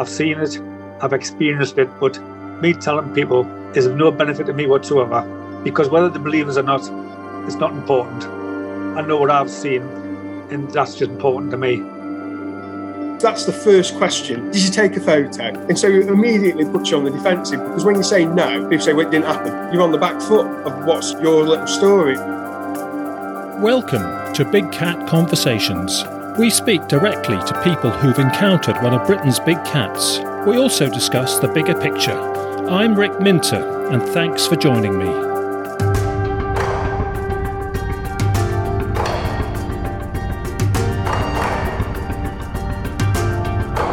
I've seen it, I've experienced it, but me telling people is of no benefit to me whatsoever because whether they believe us or not, it's not important. I know what I've seen, and that's just important to me. That's the first question. Did you take a photo? And so it immediately puts you on the defensive because when you say no, people say, well, it didn't happen. You're on the back foot of what's your little story. Welcome to Big Cat Conversations. We speak directly to people who've encountered one of Britain's big cats. We also discuss the bigger picture. I'm Rick Minter, and thanks for joining me.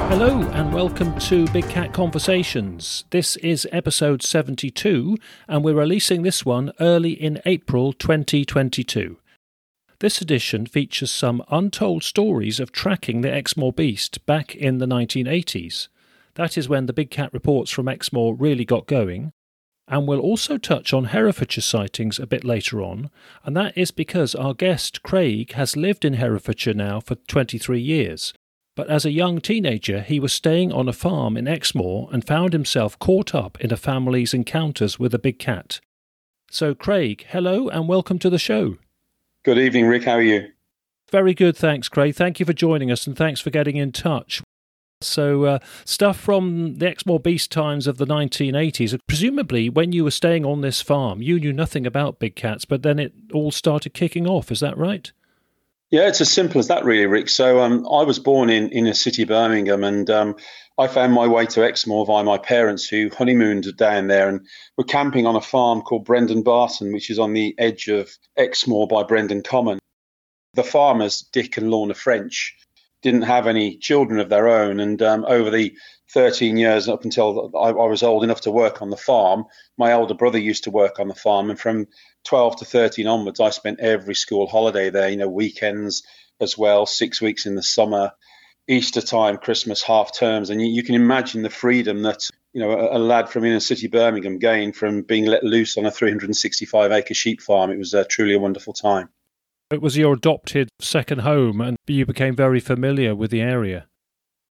Hello and welcome to Big Cat Conversations. This is episode 72, and we're releasing this one early in April 2022. This edition features some untold stories of tracking the Exmoor beast back in the 1980s. That is when the Big Cat reports from Exmoor really got going. And we'll also touch on Herefordshire sightings a bit later on, and that is because our guest Craig has lived in Herefordshire now for 23 years. But as a young teenager, he was staying on a farm in Exmoor and found himself caught up in a family's encounters with a big cat. So, Craig, hello and welcome to the show. Good evening, Rick. How are you? Very good, thanks, Craig. Thank you for joining us and thanks for getting in touch. So, uh, stuff from the Exmoor Beast times of the 1980s. Presumably, when you were staying on this farm, you knew nothing about big cats, but then it all started kicking off. Is that right? Yeah, it's as simple as that, really, Rick. So, um, I was born in in a city, Birmingham, and um, I found my way to Exmoor via my parents, who honeymooned down there and were camping on a farm called Brendon Barton, which is on the edge of Exmoor by Brendon Common. The farmers, Dick and Lorna French, didn't have any children of their own, and um, over the 13 years up until I, I was old enough to work on the farm, my older brother used to work on the farm, and from 12 to 13 onwards, I spent every school holiday there. You know, weekends as well, six weeks in the summer Easter time, Christmas, half terms, and you, you, can imagine the freedom that you know a, a, lad from inner city Birmingham gained from being let loose on a 365 acre sheep farm. It was uh, truly a wonderful time. It was your adopted second home, and you became very familiar with the area.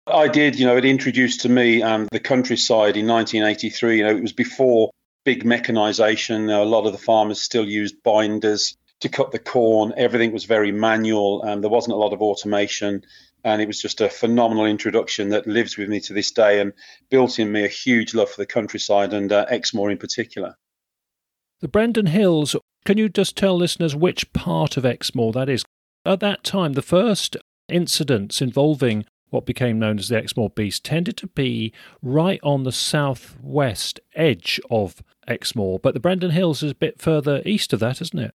I did. You know, it introduced to me um, the countryside in 1983. You know, it was before big mechanisation. A lot of the farmers still used binders to cut the corn. Everything was very manual, and there wasn't a lot of automation and it was just a phenomenal introduction that lives with me to this day and built in me a huge love for the countryside and uh, Exmoor in particular. The Brendon Hills, can you just tell listeners which part of Exmoor that is? At that time, the first incidents involving what became known as the Exmoor Beast tended to be right on the southwest edge of Exmoor, but the Brendon Hills is a bit further east of that, isn't it?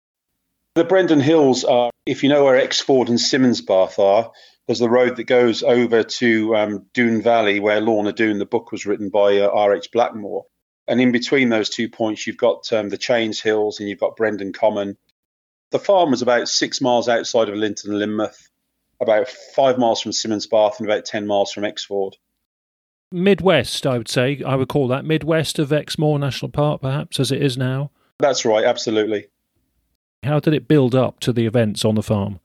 The Brendon Hills are, if you know where Exford and Simonsbath are, there's the road that goes over to um, Doone Valley, where Lorna Doone, the book was written by uh, R.H. Blackmore. And in between those two points, you've got um, the Chains Hills and you've got Brendon Common. The farm was about six miles outside of Lynton Lynmouth, about five miles from Simonsbath, and about 10 miles from Exford. Midwest, I would say. I would call that Midwest of Exmoor National Park, perhaps, as it is now. That's right, absolutely. How did it build up to the events on the farm?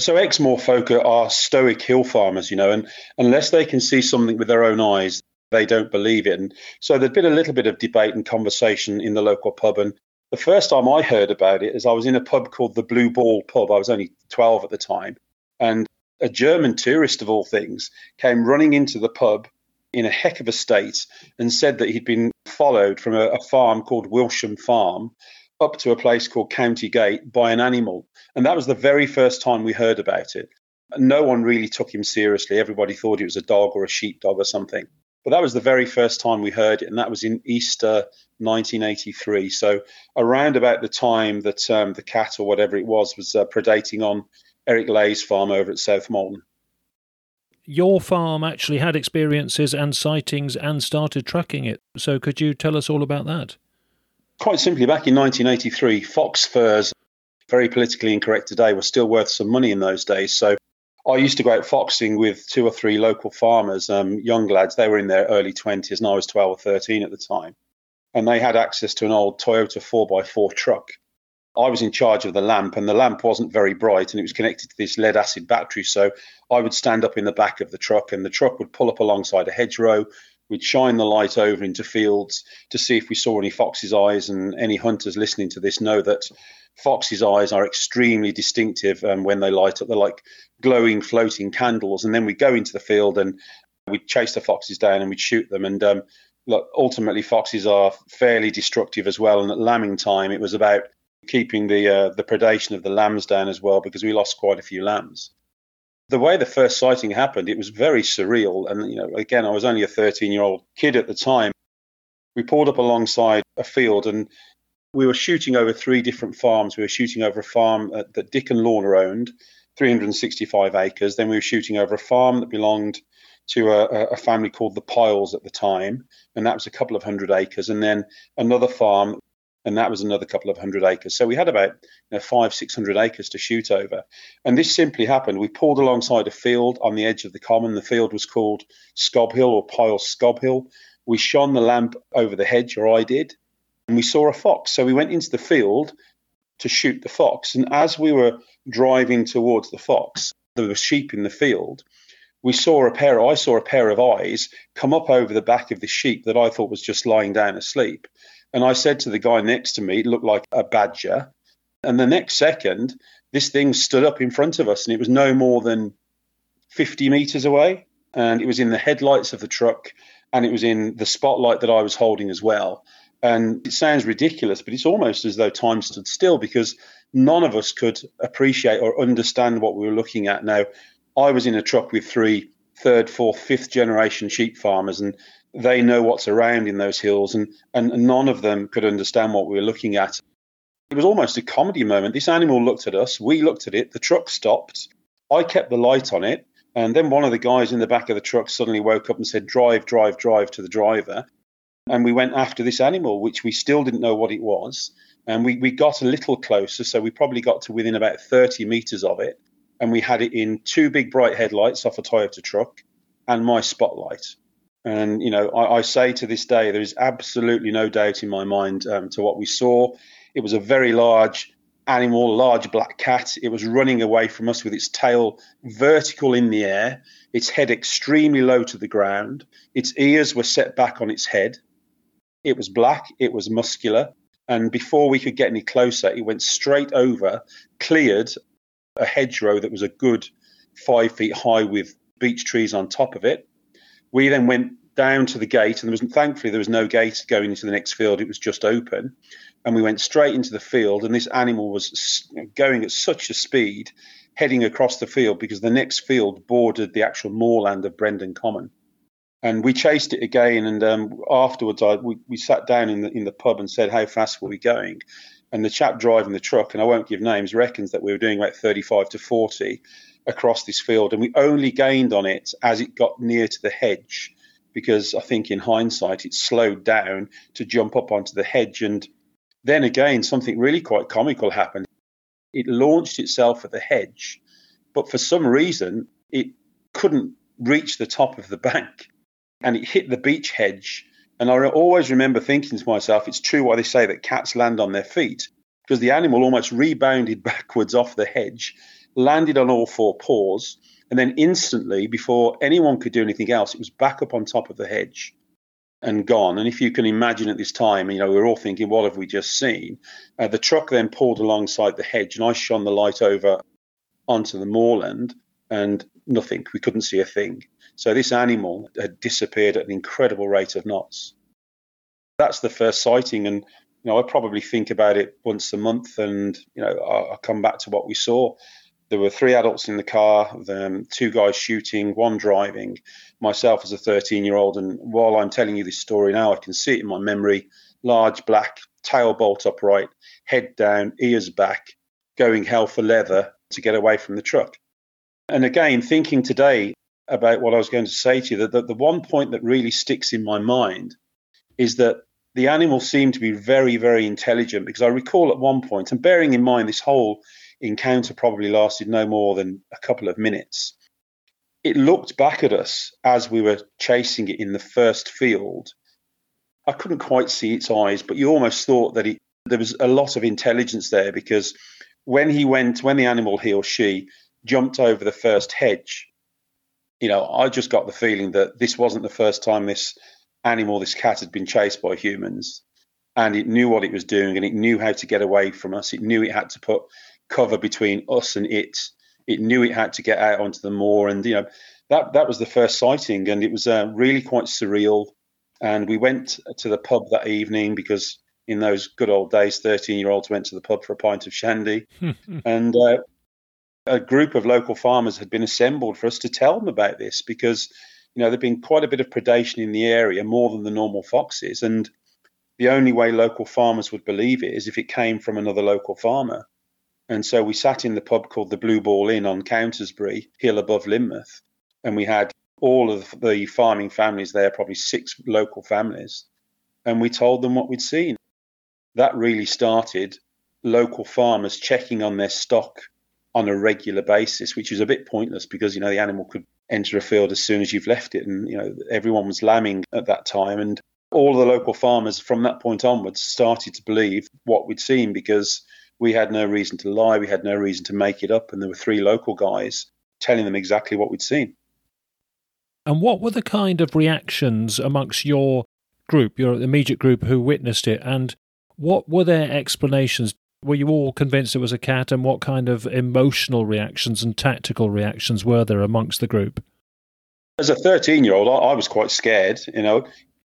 So Exmoor folk are stoic hill farmers, you know, and unless they can see something with their own eyes, they don't believe it. And so there'd been a little bit of debate and conversation in the local pub. And the first time I heard about it is I was in a pub called the Blue Ball Pub. I was only 12 at the time. And a German tourist, of all things, came running into the pub in a heck of a state and said that he'd been followed from a, a farm called Wilsham Farm up to a place called County Gate by an animal. And that was the very first time we heard about it. No one really took him seriously. Everybody thought it was a dog or a sheepdog or something. But that was the very first time we heard it, and that was in Easter 1983. So around about the time that um, the cat or whatever it was was uh, predating on Eric Ley's farm over at South Molton. Your farm actually had experiences and sightings and started tracking it. So could you tell us all about that? Quite simply, back in 1983, fox furs, very politically incorrect today, were still worth some money in those days. So I used to go out foxing with two or three local farmers, um, young lads. They were in their early 20s, and I was 12 or 13 at the time. And they had access to an old Toyota 4x4 truck. I was in charge of the lamp, and the lamp wasn't very bright, and it was connected to this lead acid battery. So I would stand up in the back of the truck, and the truck would pull up alongside a hedgerow. We'd shine the light over into fields to see if we saw any foxes' eyes. And any hunters listening to this know that foxes' eyes are extremely distinctive um, when they light up. They're like glowing, floating candles. And then we'd go into the field and we'd chase the foxes down and we'd shoot them. And um, look, ultimately, foxes are fairly destructive as well. And at lambing time, it was about keeping the uh, the predation of the lambs down as well because we lost quite a few lambs. The way the first sighting happened, it was very surreal. And you know, again, I was only a 13 year old kid at the time. We pulled up alongside a field and we were shooting over three different farms. We were shooting over a farm that Dick and Lorna owned, 365 acres. Then we were shooting over a farm that belonged to a, a, family called the Piles at the time, and that was a couple of hundred acres. And then another farm and that was another couple of hundred acres. So we had about you know, five, six hundred acres to shoot over. And this simply happened. We pulled alongside a field on the edge of the common. The field was called Scob Hill or Pile Scob Hill. We shone the lamp over the hedge, or I did, and we saw a fox. So we went into the field to shoot the fox. And as we were driving towards the fox, there were sheep in the field. We saw a pair, I saw a pair of eyes come up over the back of the sheep that I thought was just lying down asleep. And I said to the guy next to me, it looked like a badger. And the next second, this thing stood up in front of us and it was no more than 50 meters away. And it was in the headlights of the truck and it was in the spotlight that I was holding as well. And it sounds ridiculous, but it's almost as though time stood still because none of us could appreciate or understand what we were looking at. Now, I was in a truck with three third, fourth, fifth generation sheep farmers, and they know what's around in those hills, and, and none of them could understand what we were looking at. It was almost a comedy moment. This animal looked at us, we looked at it, the truck stopped. I kept the light on it, and then one of the guys in the back of the truck suddenly woke up and said, Drive, drive, drive to the driver. And we went after this animal, which we still didn't know what it was. And we, we got a little closer, so we probably got to within about 30 meters of it. And we had it in two big bright headlights off a Toyota truck and my spotlight. And, you know, I, I, say to this day, there is absolutely no doubt in my mind um, to what we saw. It was a very large animal, large black cat. It was running away from us with its tail vertical in the air, its head extremely low to the ground. Its ears were set back on its head. It was black, it was muscular. And before we could get any closer, it went straight over, cleared a hedgerow that was a good five feet high with beech trees on top of it we then went down to the gate, and there was thankfully there was no gate going into the next field; it was just open. And we went straight into the field, and this animal was going at such a speed, heading across the field because the next field bordered the actual moorland of Brendon Common. And we chased it again, and um, afterwards, I, we, we sat down in the in the pub and said, "How fast were we going?" And the chap driving the truck, and I won't give names, reckons that we were doing about 35 to 40 across this field, and we only gained on it as it got near to the hedge, because I think in hindsight it slowed down to jump up onto the hedge. And then again, something really quite comical happened. It launched itself at the hedge, but for some reason it couldn't reach the top of the bank, and it hit the beech hedge. And I always remember thinking to myself, it's true why they say that cats land on their feet, because the animal almost rebounded backwards off the hedge landed on all four paws, and then instantly, before anyone could do anything else, it was back up on top of the hedge and gone. And if you can imagine at this time, you know, we are all thinking, what have we just seen? Uh, the truck then pulled alongside the hedge, and I shone the light over onto the moorland, and nothing. We couldn't see a thing. So this animal had disappeared at an incredible rate of knots. That's the first sighting, and you know, I probably think about it once a month, and you know, I, I come back to what we saw there were three adults in the car, um, two guys shooting, one driving, myself as a 13 year old. And while I'm telling you this story now, I can see it in my memory large black, tail bolt upright, head down, ears back, going hell for leather to get away from the truck. And again, thinking today about what I was going to say to you, that the, the one point that really sticks in my mind is that the animal seemed to be very, very intelligent because I recall at one point, and bearing in mind this whole encounter probably lasted no more than a couple of minutes. It looked back at us as we were chasing it in the first field. I couldn't quite see its eyes, but you almost thought that it there was a lot of intelligence there because when he went, when the animal, he or she, jumped over the first hedge, you know, I just got the feeling that this wasn't the first time this animal, this cat, had been chased by humans. And it knew what it was doing and it knew how to get away from us. It knew it had to put cover between us and it. It knew it had to get out onto the moor. And, you know, that, that was the first sighting. And it was uh, really quite surreal. And we went to the pub that evening because in those good old days, 13 year olds went to the pub for a pint of shandy. and uh, a group of local farmers had been assembled for us to tell them about this because, you know, there'd been quite a bit of predation in the area, more than the normal foxes. And the only way local farmers would believe it is if it came from another local farmer. And so we sat in the pub called the Blue Ball Inn on Countisbury, hill above Lynmouth. And we had all of the farming families there, probably six local families. And we told them what we'd seen. That really started local farmers checking on their stock on a regular basis, which is a bit pointless because you know the animal could enter a field as soon as you've left it, and you know everyone was lambing at that time, and all the local farmers from that point onwards started to believe what we'd seen because we had no reason to lie, we had no reason to make it up, and there were three local guys telling them exactly what we'd seen. And what were the kind of reactions amongst your group, your immediate group who witnessed it, and what were their explanations? Were you all convinced it was a cat, and what kind of emotional reactions and tactical reactions were there amongst the group? As a 13 year old, I was quite scared. You know,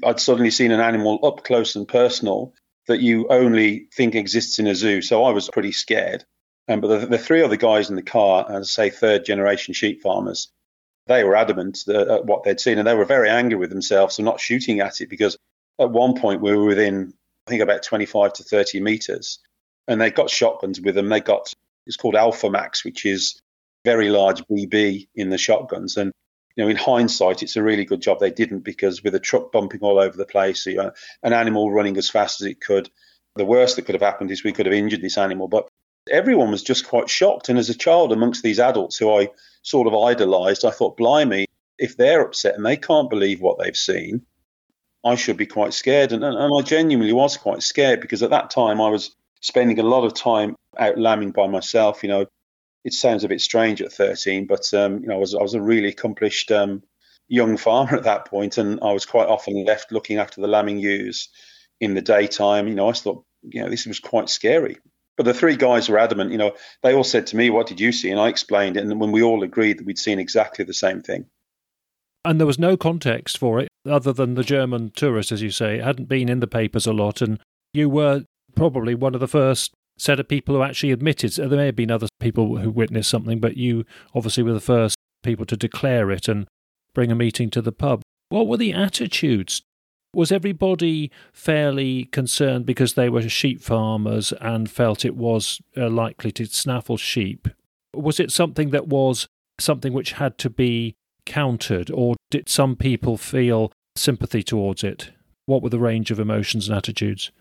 I'd suddenly seen an animal up close and personal that you only think exists in a zoo. So I was pretty scared. Um, but the, the, three other guys in the car, as say, third generation sheep farmers, they were adamant at what they'd seen, and they were very angry with themselves for not shooting at it because at one point we were within, I think, about 25 to 30 meters and they got shotguns with them. They got it's called Alpha Max, which is very large BB in the shotguns. And you know, in hindsight, it's a really good job they didn't because with a truck bumping all over the place, you know, an animal running as fast as it could, the worst that could have happened is we could have injured this animal. But everyone was just quite shocked. And as a child, amongst these adults who I sort of idolized, I thought, blimey, if they're upset and they can't believe what they've seen, I should be quite scared. And, and, I genuinely was quite scared because at that time I was spending a lot of time out lambing by myself. You know, it sounds a bit strange at 13, but um, you know, I was I was a really accomplished um, young farmer at that point, and I was quite often left looking after the lambing ewes in the daytime. You know, I thought, you know, this was quite scary. But the three guys were adamant. You know, they all said to me, "What did you see?" And I explained and when we all agreed that we'd seen exactly the same thing. And there was no context for it other than the German tourist, as you say. Hadn't been in the papers a lot, and you were probably one of the first set of people who actually admitted. There may have been other people who witnessed something, but you obviously were the first people to declare it and bring a meeting to the pub. What were the attitudes? Was everybody fairly concerned because they were sheep farmers and felt it was uh, likely to snaffle sheep? Was it something that was something which had to be countered, or did some people feel sympathy towards it? What were the range of emotions and attitudes?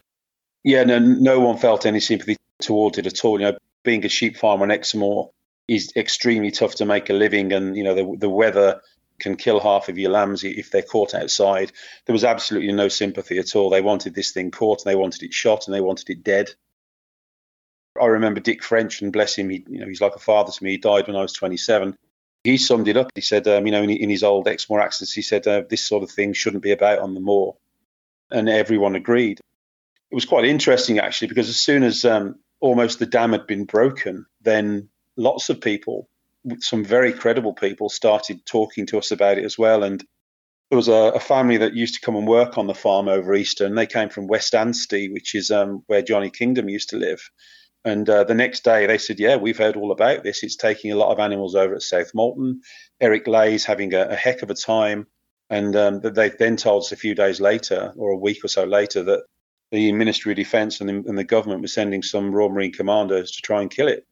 Yeah, no, no one felt any sympathy towards it at all. You know, being a sheep farmer in Exmoor is extremely tough to make a living, and you know the the weather can kill half of your lambs if they're caught outside. There was absolutely no sympathy at all. They wanted this thing caught, and they wanted it shot, and they wanted it dead. I remember Dick French, and bless him, he, you know, he's like a father to me. He died when I was 27. He summed it up. He said, um, you know, in, in, his old Exmoor accents, he said, uh, this sort of thing shouldn't be about on the moor. And everyone agreed it was quite interesting actually because as soon as um, almost the dam had been broken, then lots of people, some very credible people, started talking to us about it as well. And there was a, a family that used to come and work on the farm over Easter, and they came from West Anstey, which is um, where Johnny Kingdom used to live. And uh, the next day they said, Yeah, we've heard all about this. It's taking a lot of animals over at South Molton. Eric Ley's having a, a heck of a time. And um, they then told us a few days later, or a week or so later, that the Ministry of Defence and, and the, government were sending some Royal Marine commandos to try and kill it.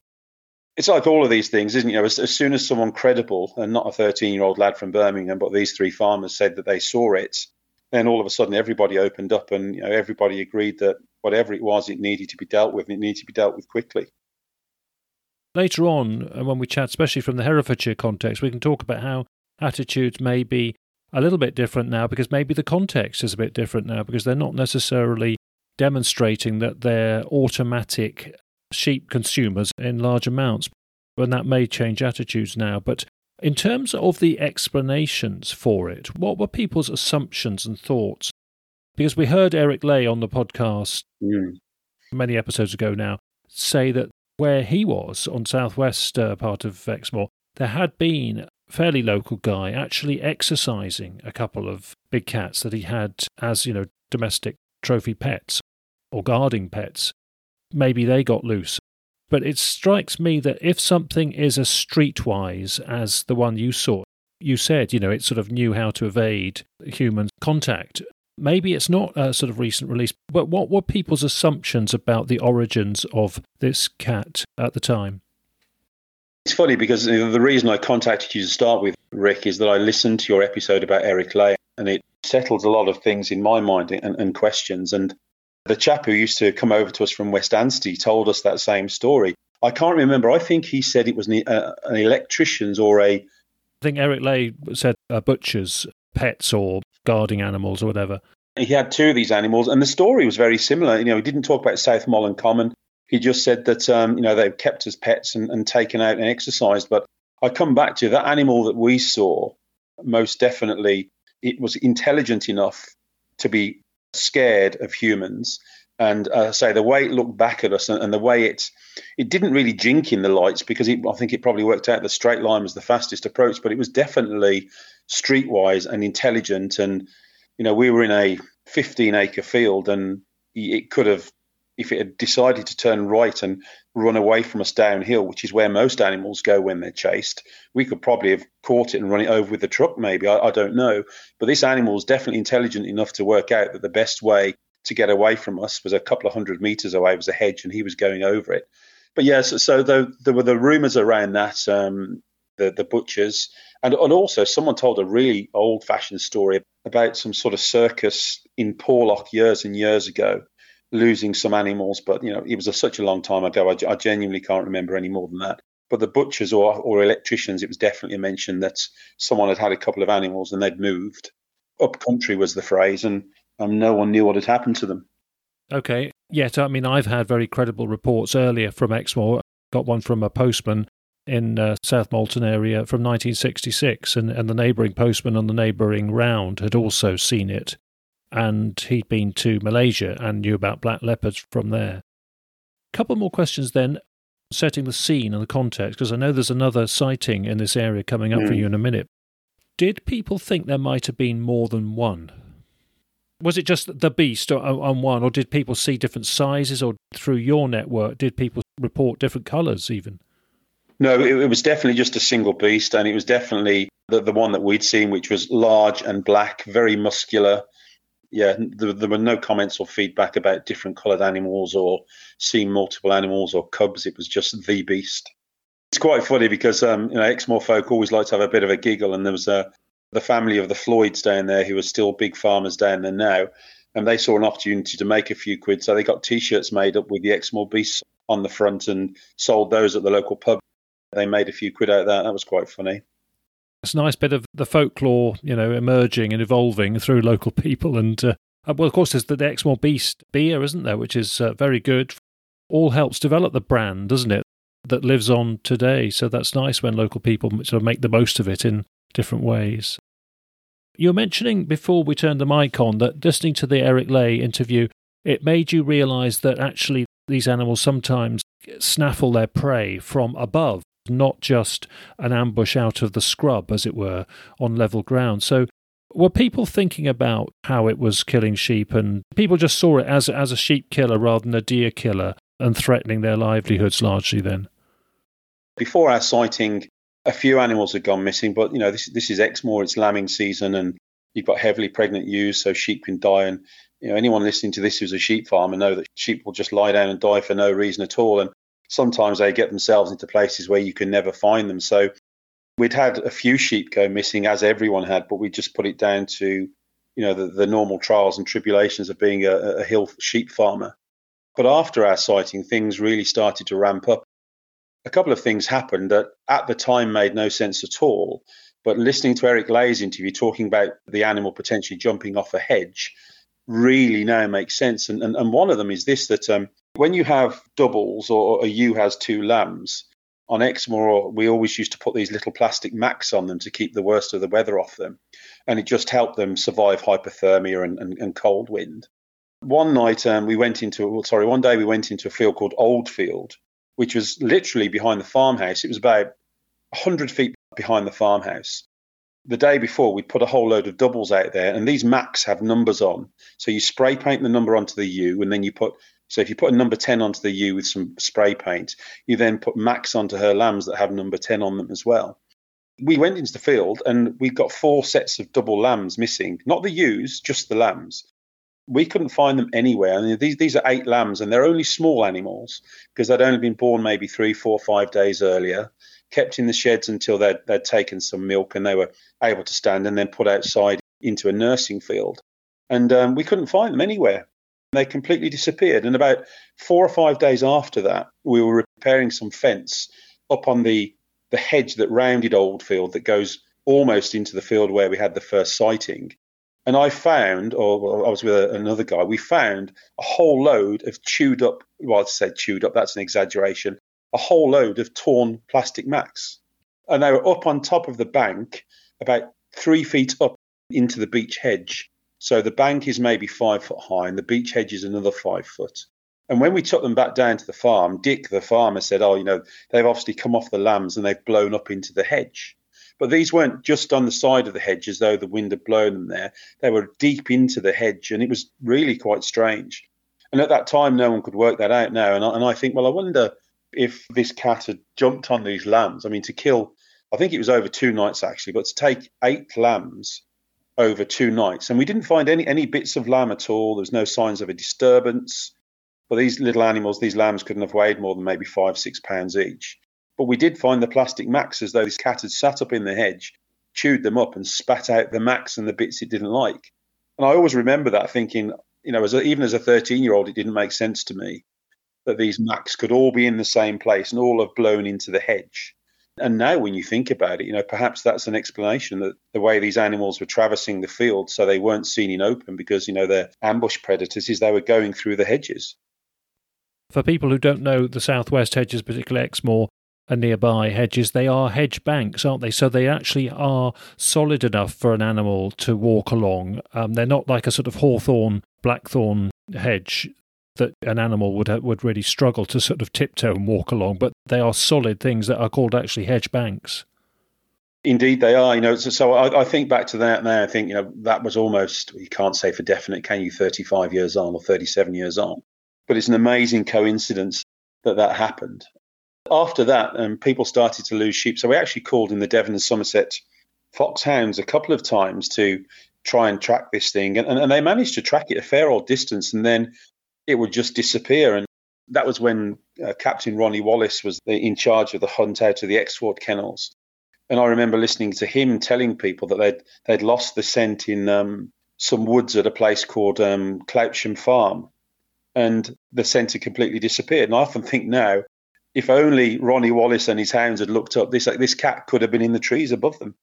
It's like all of these things, isn't it? You As, as soon as someone credible, and not a 13 year old lad from Birmingham, but these three farmers said that they saw it, then all of a sudden everybody opened up and you know, everybody agreed that whatever it was, it needed to be dealt with, and it needed to be dealt with quickly. Later on, uh, when we chat, especially from the Herefordshire context, we can talk about how attitudes may be a little bit different now because maybe the context is a bit different now because they're not necessarily demonstrating that they're automatic sheep consumers in large amounts. And that may change attitudes now. But in terms of the explanations for it, what were people's assumptions and thoughts? Because we heard Eric Ley on the podcast mm. many episodes ago now say that where he was on southwest uh, part of Exmoor, there had been a fairly local guy actually exercising a couple of big cats that he had as you know domestic trophy pets or guarding pets. Maybe they got loose. But it strikes me that if something is as streetwise as the one you saw, you said, you know, it sort of knew how to evade human contact. Maybe it's not a sort of recent release, but what were people's assumptions about the origins of this cat at the time? It's funny because the reason I contacted you to start with, Rick, is that I listened to your episode about Eric Ley and it settles a lot of things in my mind and, and questions. And the chap who used to come over to us from West Anstey told us that same story. I can't remember. I think he said it was an, uh, an electrician's or a. I think Eric Ley said a butcher's pets or guarding animals or whatever. He had two of these animals, and the story was very similar. You know, he didn't talk about South Molton Common. He just said that um, you know they were kept as pets and, and taken out and exercised. But I come back to that animal that we saw. Most definitely, it was intelligent enough to be scared of humans. And uh, say the way it looked back at us and, and, the way it it didn't really jink in the lights because it, I think it probably worked out the straight line was the fastest approach, but it was definitely streetwise and intelligent. And you know, we were in a 15 acre field, and it could have if it had decided to turn right and run away from us downhill, which is where most animals go when they're chased, we could probably have caught it and run it over with the truck, maybe. I, I don't know. But this animal is definitely intelligent enough to work out that the best way to get away from us was a couple of hundred meters away, was a hedge, and he was going over it. But yes, yeah, so, so the, there were the rumors around that, um, the, the butchers. And, and also, someone told a really old fashioned story about some sort of circus in Porlock years and years ago losing some animals, but you know it was a, such a long time ago. I, I, genuinely can't remember any more than that. But the butchers or, or electricians, it was definitely mentioned that someone had had a couple of animals and they'd moved. Up country was the phrase, and um, no one knew what had happened to them. Okay. Yet, I mean, I've had very credible reports earlier from Exmoor. Got one from a postman in uh, South Molton area from 1966, and, and the neighbouring postman on the neighbouring round had also seen it and he'd been to Malaysia and knew about black leopards from there. Couple more questions then, setting the scene and the context, because I know there's another sighting in this area coming up mm. for hmm. you in a minute. Did people think there might have been more than one? Was it just the beast on one, or did people see different sizes, or through your network, did people report different colours even? No, it, it was definitely just a single beast, and it was definitely the, the one that we'd seen, which was large and black, very muscular, yeah, there, there, were no comments or feedback about different coloured animals or seeing multiple animals or cubs. It was just the beast. It's quite funny because um, you know Exmoor folk always like to have a bit of a giggle, and there was a uh, the family of the Floyds down there who are still big farmers down there now, and they saw an opportunity to make a few quid, so they got T-shirts made up with the Exmoor beasts on the front and sold those at the local pub. They made a few quid out of that. That was quite funny. It's a nice bit of the folklore, you know, emerging and evolving through local people. And uh, uh, well, of course, there's the Exmoor Beast beer, isn't there, which is uh, very good. All helps develop the brand, doesn't it, that lives on today. So that's nice when local people sort of make the most of it in different ways. You were mentioning before we turned the mic on that listening to the Eric Ley interview, it made you realise that actually these animals sometimes snaffle their prey from above not just an ambush out of the scrub, as it were, on level ground. So, were people thinking about how it was killing sheep, and people just saw it as as a sheep killer rather than a deer killer, and threatening their livelihoods largely? Then, before our sighting, a few animals had gone missing, but you know this this is Exmoor, it's lambing season, and you've got heavily pregnant ewes, so sheep can die. And you know anyone listening to this who's a sheep farmer know that sheep will just lie down and die for no reason at all. And sometimes they get themselves into places where you can never find them. So we'd had a few sheep go missing, as everyone had, but we just put it down to, you know, the, the normal trials and tribulations of being a, a hill sheep farmer. But after our sighting, things really started to ramp up. A couple of things happened that at the time made no sense at all. But listening to Eric Ley's interview talking about the animal potentially jumping off a hedge, really now makes sense. And, and, and one of them is this that um, when you have doubles or a ewe has two lambs, on Exmoor, we always used to put these little plastic mats on them to keep the worst of the weather off them. And it just helped them survive hypothermia and, and, and cold wind. One night um, we went into, well, sorry, one day we went into a field called Oldfield, which was literally behind the farmhouse. It was about 100 feet behind the farmhouse. The day before, we'd put a whole load of doubles out there, and these mats have numbers on. So you spray paint the number onto the ewe, and then you put so if you put a number 10 onto the ewe with some spray paint, you then put Max onto her lambs that have number 10 on them as well. We went into the field and we got four sets of double lambs missing, not the ewes, just the lambs. We couldn't find them anywhere. And these, these are eight lambs and they're only small animals because they'd only been born maybe three, four, five days earlier, kept in the sheds until they'd, they'd taken some milk and they were able to stand and then put outside into a nursing field. And um, we couldn't find them anywhere. They completely disappeared. And about four or five days after that, we were repairing some fence up on the, the hedge that rounded Oldfield that goes almost into the field where we had the first sighting. And I found, or I was with another guy, we found a whole load of chewed up, well, I said chewed up, that's an exaggeration, a whole load of torn plastic mats. And they were up on top of the bank, about three feet up into the beech hedge. So the bank is maybe five foot high and the beech hedge is another five foot. And when we took them back down to the farm, Dick, the farmer, said, Oh, you know, they've obviously come off the lambs and they've blown up into the hedge. But these weren't just on the side of the hedge as though the wind had blown them there. They were deep into the hedge and it was really quite strange. And at that time, no one could work that out now. And I, and I think, well, I wonder if this cat had jumped on these lambs. I mean, to kill, I think it was over two nights actually, but to take eight lambs over two nights, and we didn't find any any bits of lamb at all. There's no signs of a disturbance. But these little animals, these lambs couldn't have weighed more than maybe five, six pounds each. But we did find the plastic mats as though this cat had sat up in the hedge, chewed them up, and spat out the mats and the bits it didn't like. And I always remember that thinking, you know, as a, even as a 13 year old, it didn't make sense to me that these mats could all be in the same place and all have blown into the hedge. And now, when you think about it, you know, perhaps that's an explanation that the way these animals were traversing the field, so they weren't seen in open because, you know, they're ambush predators, is they were going through the hedges. For people who don't know the southwest hedges, particularly Exmoor and nearby hedges, they are hedge banks, aren't they? So they actually are solid enough for an animal to walk along. Um, they're not like a sort of hawthorn, blackthorn hedge that an animal would would really struggle to sort of tiptoe and walk along, but they are solid things that are called actually hedge banks. Indeed, they are. You know, so, so I, I, think back to that now. I think you know that was almost you can't say for definite, can you? Thirty-five years on or thirty-seven years on, but it's an amazing coincidence that that happened. After that, um, people started to lose sheep. So we actually called in the Devon and Somerset foxhounds a couple of times to try and track this thing, and, and, and they managed to track it a fair old distance, and then it would just disappear. And that was when uh, Captain Ronnie Wallace was in charge of the hunt out of the Exford kennels. And I remember listening to him telling people that they'd they'd lost the scent in um, some woods at a place called um, Farm, and the scent had completely disappeared. And I often think now, if only Ronnie Wallace and his hounds had looked up, this like, this cat could have been in the trees above them.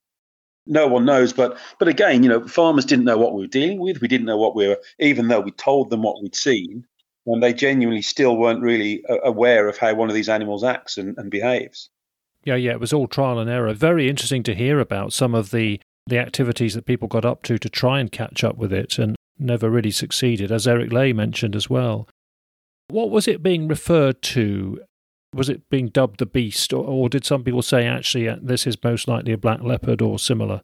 No one knows, but but again, you know, farmers didn't know what we were dealing with. We didn't know what we were, even though we told them what we'd seen and they genuinely still weren't really uh, aware of how one of these animals acts and, and behaves. Yeah, yeah, it was all trial and error. Very interesting to hear about some of the the activities that people got up to to try and catch up with it and never really succeeded, as Eric Ley mentioned as well. What was it being referred to? Was it being dubbed the beast, or, or did some people say actually uh, this is most likely a black leopard or similar?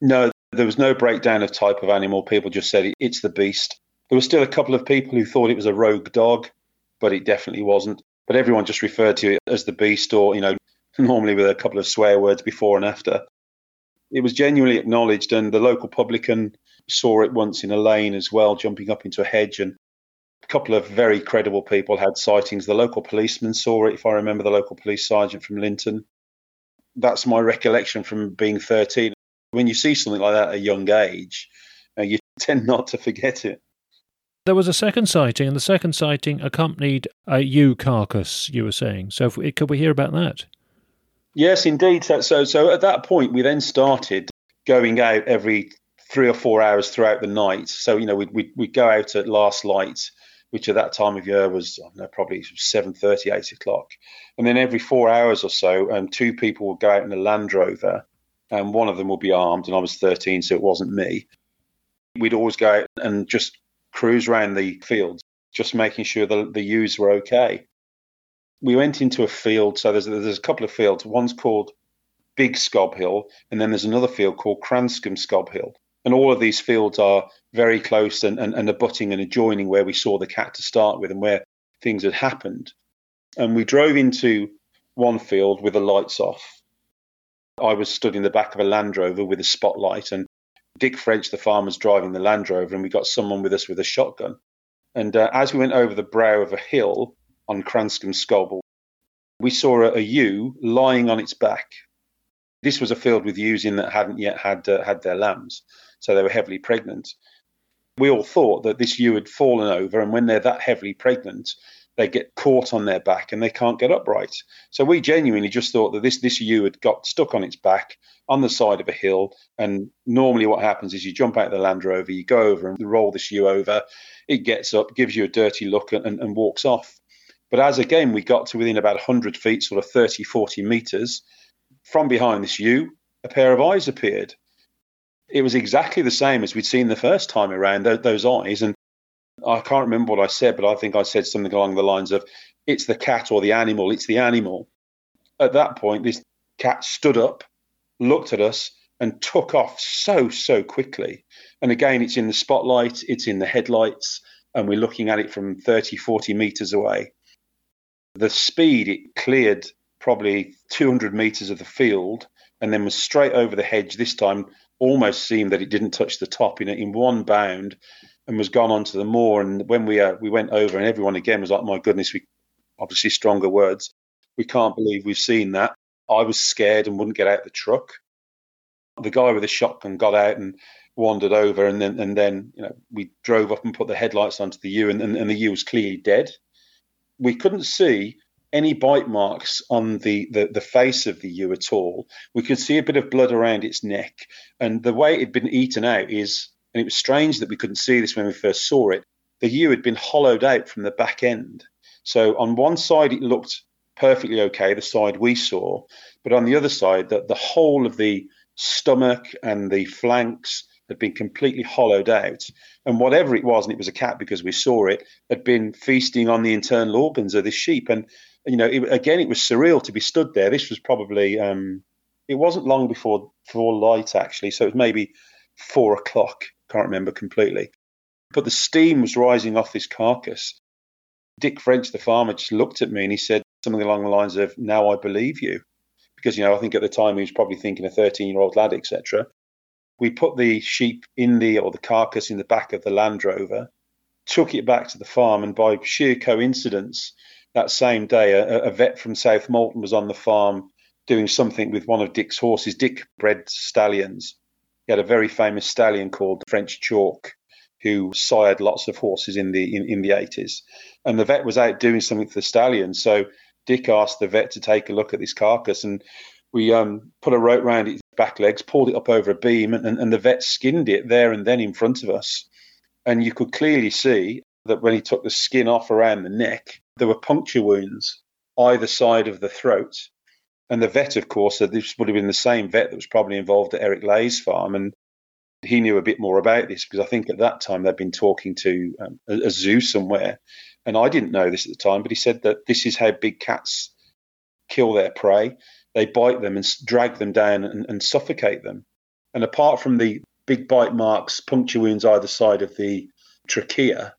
No, there was no breakdown of type of animal. People just said it's the beast. There were still a couple of people who thought it was a rogue dog, but it definitely wasn't. But everyone just referred to it as the beast, or, you know, normally with a couple of swear words before and after. It was genuinely acknowledged, and the local publican saw it once in a lane as well, jumping up into a hedge. And a couple of very credible people had sightings. The local policeman saw it, if I remember, the local police sergeant from Lynton. That's my recollection from being 13. When you see something like that at a young age, uh, you tend not to forget it. There was a second sighting, and the second sighting accompanied a ewe carcass, you were saying. So, if, could we hear about that? Yes, indeed. So, so, so at that point, we then started going out every three or four hours throughout the night. So, you know, we'd, we'd, we'd go out at last light, which at that time of year was know, probably 7.30, 8 o'clock. And then every four hours or so, um, two people would go out in a Land Rover, and one of them would be armed, and I was 13, so it wasn't me. We'd always go out and just cruise around the fields, just making sure the, the ewes were okay. We went into a field, so there's, there's a couple of fields. One's called Big Scob Hill, and then there's another field called Cranscombe Scob Hill. And all of these fields are very close and, and, and abutting and adjoining where we saw the cat to start with and where things had happened. And we drove into one field with the lights off. I was stood in the back of a Land Rover with a spotlight, and Dick French, the farmer, was driving the Land Rover, and we got someone with us with a shotgun. And uh, as we went over the brow of a hill on Cranscombe Scobble, we saw a, a ewe lying on its back. This was a field with ewes in that hadn't yet had uh, had their lambs so they were heavily pregnant. We all thought that this ewe had fallen over, and when they're that heavily pregnant, they get caught on their back and they can't get upright. So we genuinely just thought that this this ewe had got stuck on its back on the side of a hill. And normally, what happens is you jump out of the Land Rover, you go over and roll this ewe over. It gets up, gives you a dirty look, and, and walks off. But as again we got to within about 100 feet, sort of 30, 40 meters, from behind this ewe, a pair of eyes appeared it was exactly the same as we'd seen the first time around, th- those eyes. And I can't remember what I said, but I think I said something along the lines of, it's the cat or the animal, it's the animal. At that point, this cat stood up, looked at us, and took off so, so quickly. And again, it's in the spotlight, it's in the headlights, and we're looking at it from 30, 40 meters away. The speed it cleared probably 200 meters of the field and then was straight over the hedge this time almost seemed that it didn't touch the top in in one bound and was gone onto the moor. And when we uh, we went over, and everyone again was like, "My goodness, we obviously stronger words. We can't believe we've seen that." I was scared and wouldn't get out the truck. The guy with the shotgun got out and wandered over, and then and then you know we drove up and put the headlights onto the ewe, and, and, and the ewe was clearly dead. We couldn't see any bite marks on the, the, the, face of the ewe at all. We could see a bit of blood around its neck. And the way it had been eaten out is, and it was strange that we couldn't see this when we first saw it, the ewe had been hollowed out from the back end. So on one side, it looked perfectly okay, the side we saw. But on the other side, the, the whole of the stomach and the flanks had been completely hollowed out. And whatever it was, and it was a cat because we saw it, had been feasting on the internal organs of this sheep. And you know, it, again, it was surreal to be stood there. This was probably, um, it wasn't long before before light actually, so it was maybe four o'clock. Can't remember completely, but the steam was rising off this carcass. Dick French, the farmer, just looked at me and he said something along the lines of, "Now I believe you," because you know I think at the time he was probably thinking a thirteen-year-old lad, etc. We put the sheep in the or the carcass in the back of the Land Rover, took it back to the farm, and by sheer coincidence, that same day, a, a, vet from South Molton was on the farm doing something with one of Dick's horses. Dick bred stallions. Had a very famous stallion called French Chalk, who sired lots of horses in the in, in the 80s. And the vet was out doing something for the stallion. So Dick asked the vet to take a look at this carcass, and we um, put a rope around its back legs, pulled it up over a beam, and, and the vet skinned it there and then in front of us. And you could clearly see that when he took the skin off around the neck, there were puncture wounds either side of the throat. And the vet, of course, this would have been the same vet that was probably involved at Eric Ley's farm. And he knew a bit more about this because I think at that time they'd been talking to um, a, a zoo somewhere. And I didn't know this at the time, but he said that this is how big cats kill their prey. They bite them and drag them down and, and suffocate them. And apart from the big bite marks, puncture wounds either side of the trachea,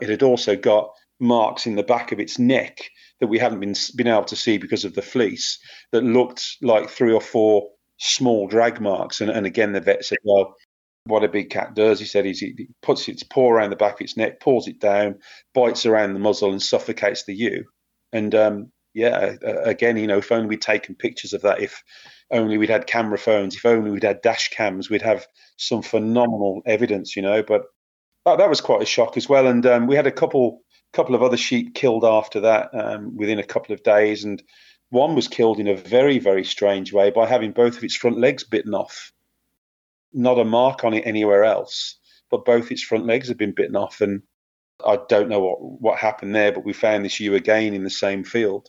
it had also got marks in the back of its neck that we haven't been been able to see because of the fleece that looked like three or four small drag marks. And, and again, the vet said, "Well, what a big cat does," he said, is he puts its paw around the back of its neck, pulls it down, bites around the muzzle, and suffocates the ewe. And um, yeah, again, you know, if only we'd taken pictures of that, if only we'd had camera phones, if only we'd had dash cams, we'd have some phenomenal evidence, you know. But that, that was quite a shock as well. And um, we had a couple couple of other sheep killed after that um, within a couple of days, and one was killed in a very very strange way by having both of its front legs bitten off. not a mark on it anywhere else, but both its front legs had been bitten off. And I don't know what, what happened there, but we found this ewe again in the same field.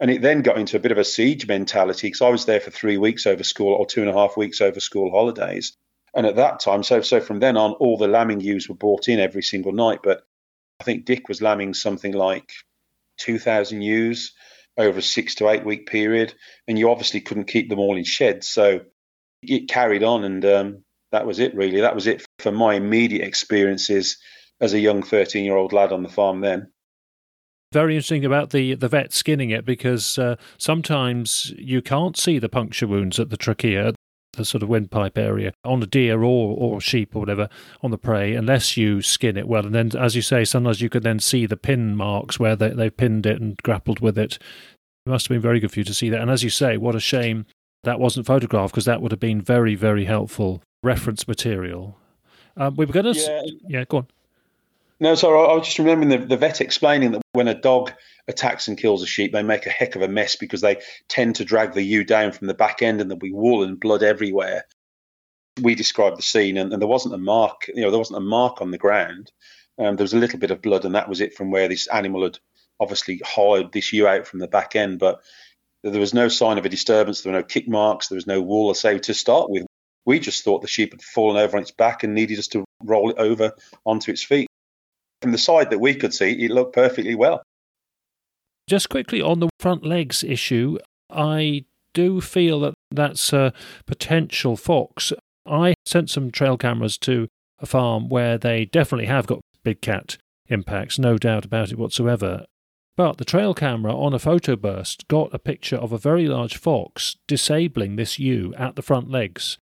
And it then got into a bit of a siege mentality because I was there for three weeks over school or two and a half weeks over school holidays. And at that time, so so from then on, all the lambing ewes were brought in every single night. But I think Dick was lambing something like 2,000 ewes over a six to eight week period, and you obviously couldn't keep them all in sheds. So it carried on, and um, that was it, really. That was it for my immediate experiences as a young 13 year old lad on the farm then. Very interesting about the, the vet skinning it because uh, sometimes you can't see the puncture wounds at the trachea, the sort of windpipe area on a deer or, or sheep or whatever on the prey unless you skin it well. And then, as you say, sometimes you can then see the pin marks where they, they pinned it and grappled with it. It must have been very good for you to see that. And as you say, what a shame that wasn't photographed because that would have been very, very helpful reference material. Um, we were going to. Yeah. yeah, go on. No, sorry, I was just remembering the, the vet explaining that when a dog attacks and kills a sheep, they make a heck of a mess because they tend to drag the ewe down from the back end and there'll be wool and blood everywhere. We described the scene and, and there wasn't a mark, you know, there wasn't a mark on the ground. Um, there was a little bit of blood and that was it from where this animal had obviously hollowed this ewe out from the back end. But there was no sign of a disturbance. There were no kick marks. There was no wool. I say to start with, we just thought the sheep had fallen over on its back and needed us to roll it over onto its feet. From the side that we could see, it looked perfectly well. Just quickly on the front legs issue, I do feel that that's a potential fox. I sent some trail cameras to a farm where they definitely have got big cat impacts, no doubt about it whatsoever. But the trail camera on a photo burst got a picture of a very large fox disabling this ewe at the front legs.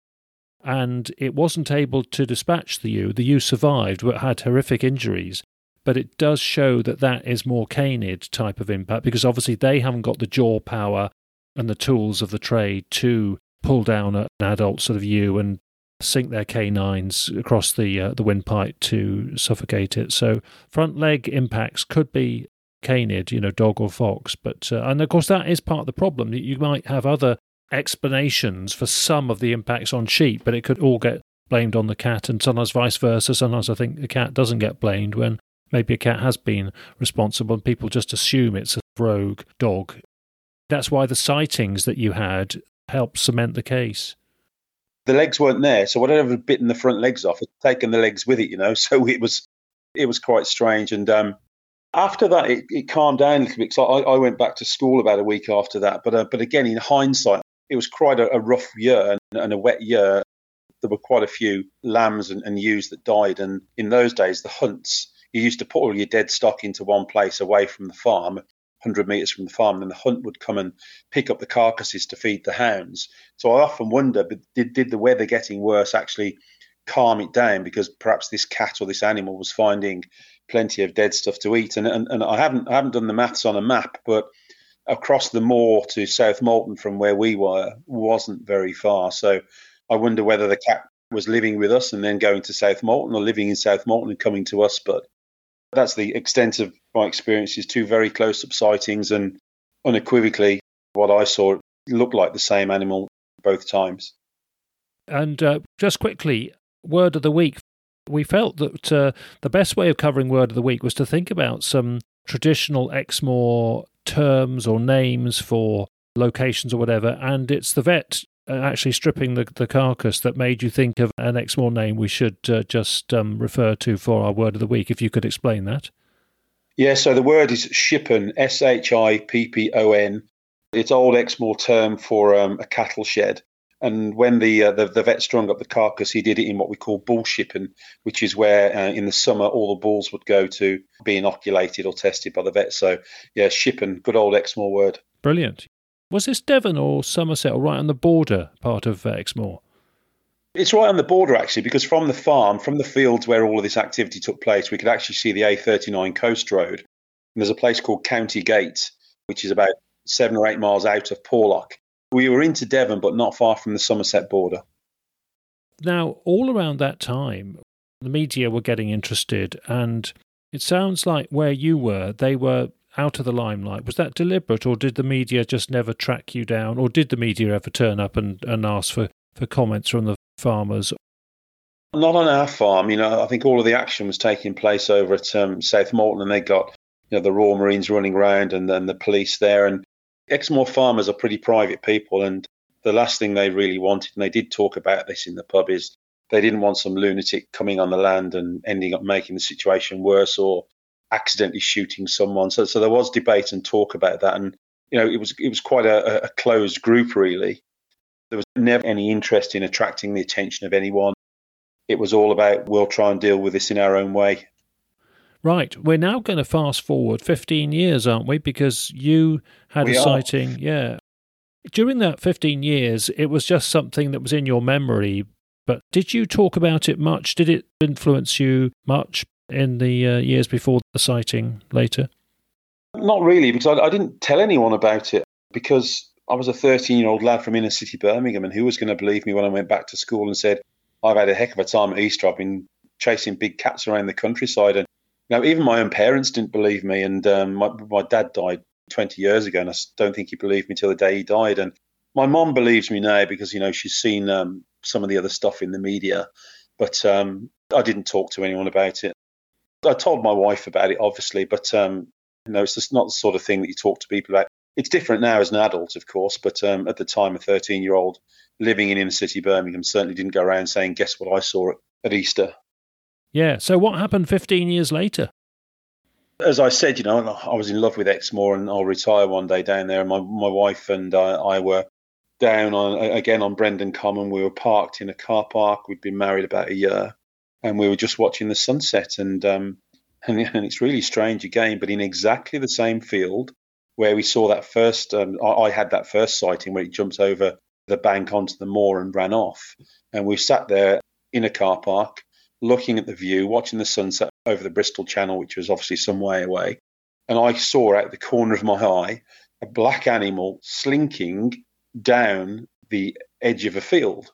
And it wasn't able to dispatch the ewe. The ewe survived but had horrific injuries. But it does show that that is more canid type of impact because obviously they haven't got the jaw power and the tools of the trade to pull down an adult sort of ewe and sink their canines across the uh, the windpipe to suffocate it. So front leg impacts could be canid, you know, dog or fox. But uh, and of course that is part of the problem. You might have other explanations for some of the impacts on sheep, but it could all get blamed on the cat, and sometimes vice versa. Sometimes I think the cat doesn't get blamed when maybe a cat has been responsible, and people just assume it's a rogue dog. That's why the sightings that you had helped cement the case. The legs weren't there, so whatever had bitten the front legs off had taken the legs with it, you know. So it was it was quite strange, and um, after that, it, it, calmed down a little bit. So I, I, went back to school about a week after that. But uh, but again, in hindsight, it was quite a, a rough year and, and, a wet year. There were quite a few lambs and, and ewes that died. And in those days, the hunts, you used to put all your dead stock into one place away from the farm, 100 metres from the farm, and then the hunt would come and pick up the carcasses to feed the hounds. So I often wonder, did, did the weather getting worse actually calm it down because perhaps this cat or this animal was finding plenty of dead stuff to eat. And, and, and I haven't I haven't done the maths on a map, but across the moor to South Molton from where we were wasn't very far. So I wonder whether the cat was living with us and then going to South Molton or living in South Molton and coming to us. But that's the extent of my experiences. Two very close up sightings, and unequivocally, what I saw looked like the same animal both times. And uh, just quickly, word of the week we felt that uh, the best way of covering word of the week was to think about some traditional Exmoor terms or names for locations or whatever, and it's the vet uh, actually stripping the, the carcass that made you think of an Exmoor name we should uh, just um, refer to for our word of the week. If you could explain that. Yeah, so the word is shippon, S H I P P O N. It's old Exmoor term for um, a cattle shed. And when the, uh, the, the vet strung up the carcass, he did it in what we call bull shippon, which is where uh, in the summer all the bulls would go to be inoculated or tested by the vet. So yeah, shippon, good old Exmoor word. Brilliant. Was this Devon or Somerset or right on the border part of uh, Exmoor? It's right on the border actually, because from the farm, from the fields where all of this activity took place, we could actually see the A39 coast road. And there's a place called County Gate, which is about seven or eight miles out of Porlock. We were into Devon, but not far from the Somerset border. Now, all around that time, the media were getting interested, and it sounds like where you were, they were out of the limelight. Was that deliberate, or did the media just never track you down, or did the media ever turn up and, and ask for, for comments from the farmers? Not on our farm. You know, I think all of the action was taking place over at um, South Molton, and they got you know the Royal Marines running around, and then the police there. And Exmoor farmers are pretty private people, and the last thing they really wanted, and they did talk about this in the pub, is they didn't want some lunatic coming on the land and ending up making the situation worse or accidentally shooting someone. So, so there was debate and talk about that, and you know, it was it was quite a, a closed group really. There was never any interest in attracting the attention of anyone. It was all about we'll try and deal with this in our own way. Right, we're now going to fast forward 15 years, aren't we? Because you had We a are. sighting, yeah. During that 15 years, it was just something that was in your memory. But did you talk about it much? Did it influence you much in the uh, years before the sighting later? Not really, because I, I didn't tell anyone about it because I was a 13 year old lad from inner city Birmingham, and who was going to believe me when I went back to school and said, I've had a heck of a time at Easter. I've been chasing big cats around the countryside. And you know, even my own parents didn't believe me. And um, my, my dad died 20 years ago, and I don't think he believed me till the day he died. And my mom believes me now because, you know, she's seen um, some of the other stuff in the media. But um, I didn't talk to anyone about it. I told my wife about it, obviously, but um, you know, it's just not the sort of thing that you talk to people about. It's different now as an adult, of course, but um, at the time, a 13 year old living in inner city Birmingham certainly didn't go around saying, Guess what I saw at, at Easter. Yeah. So what happened 15 years later? As I said, you know, I was in love with Exmoor and I'll retire one day down there. And my, my wife and I, I were down on again on Brendon Common. We were parked in a car park. We'd been married about a year and we were just watching the sunset. And, um, and, and it's really strange again, but in exactly the same field where we saw that first, um, I, I had that first sighting where it jumped over the bank onto the moor and ran off. And we sat there in a car park looking at the view, watching the sunset over the Bristol Channel, which was obviously some way away. And I saw out the corner of my eye a black animal slinking down the edge of a field.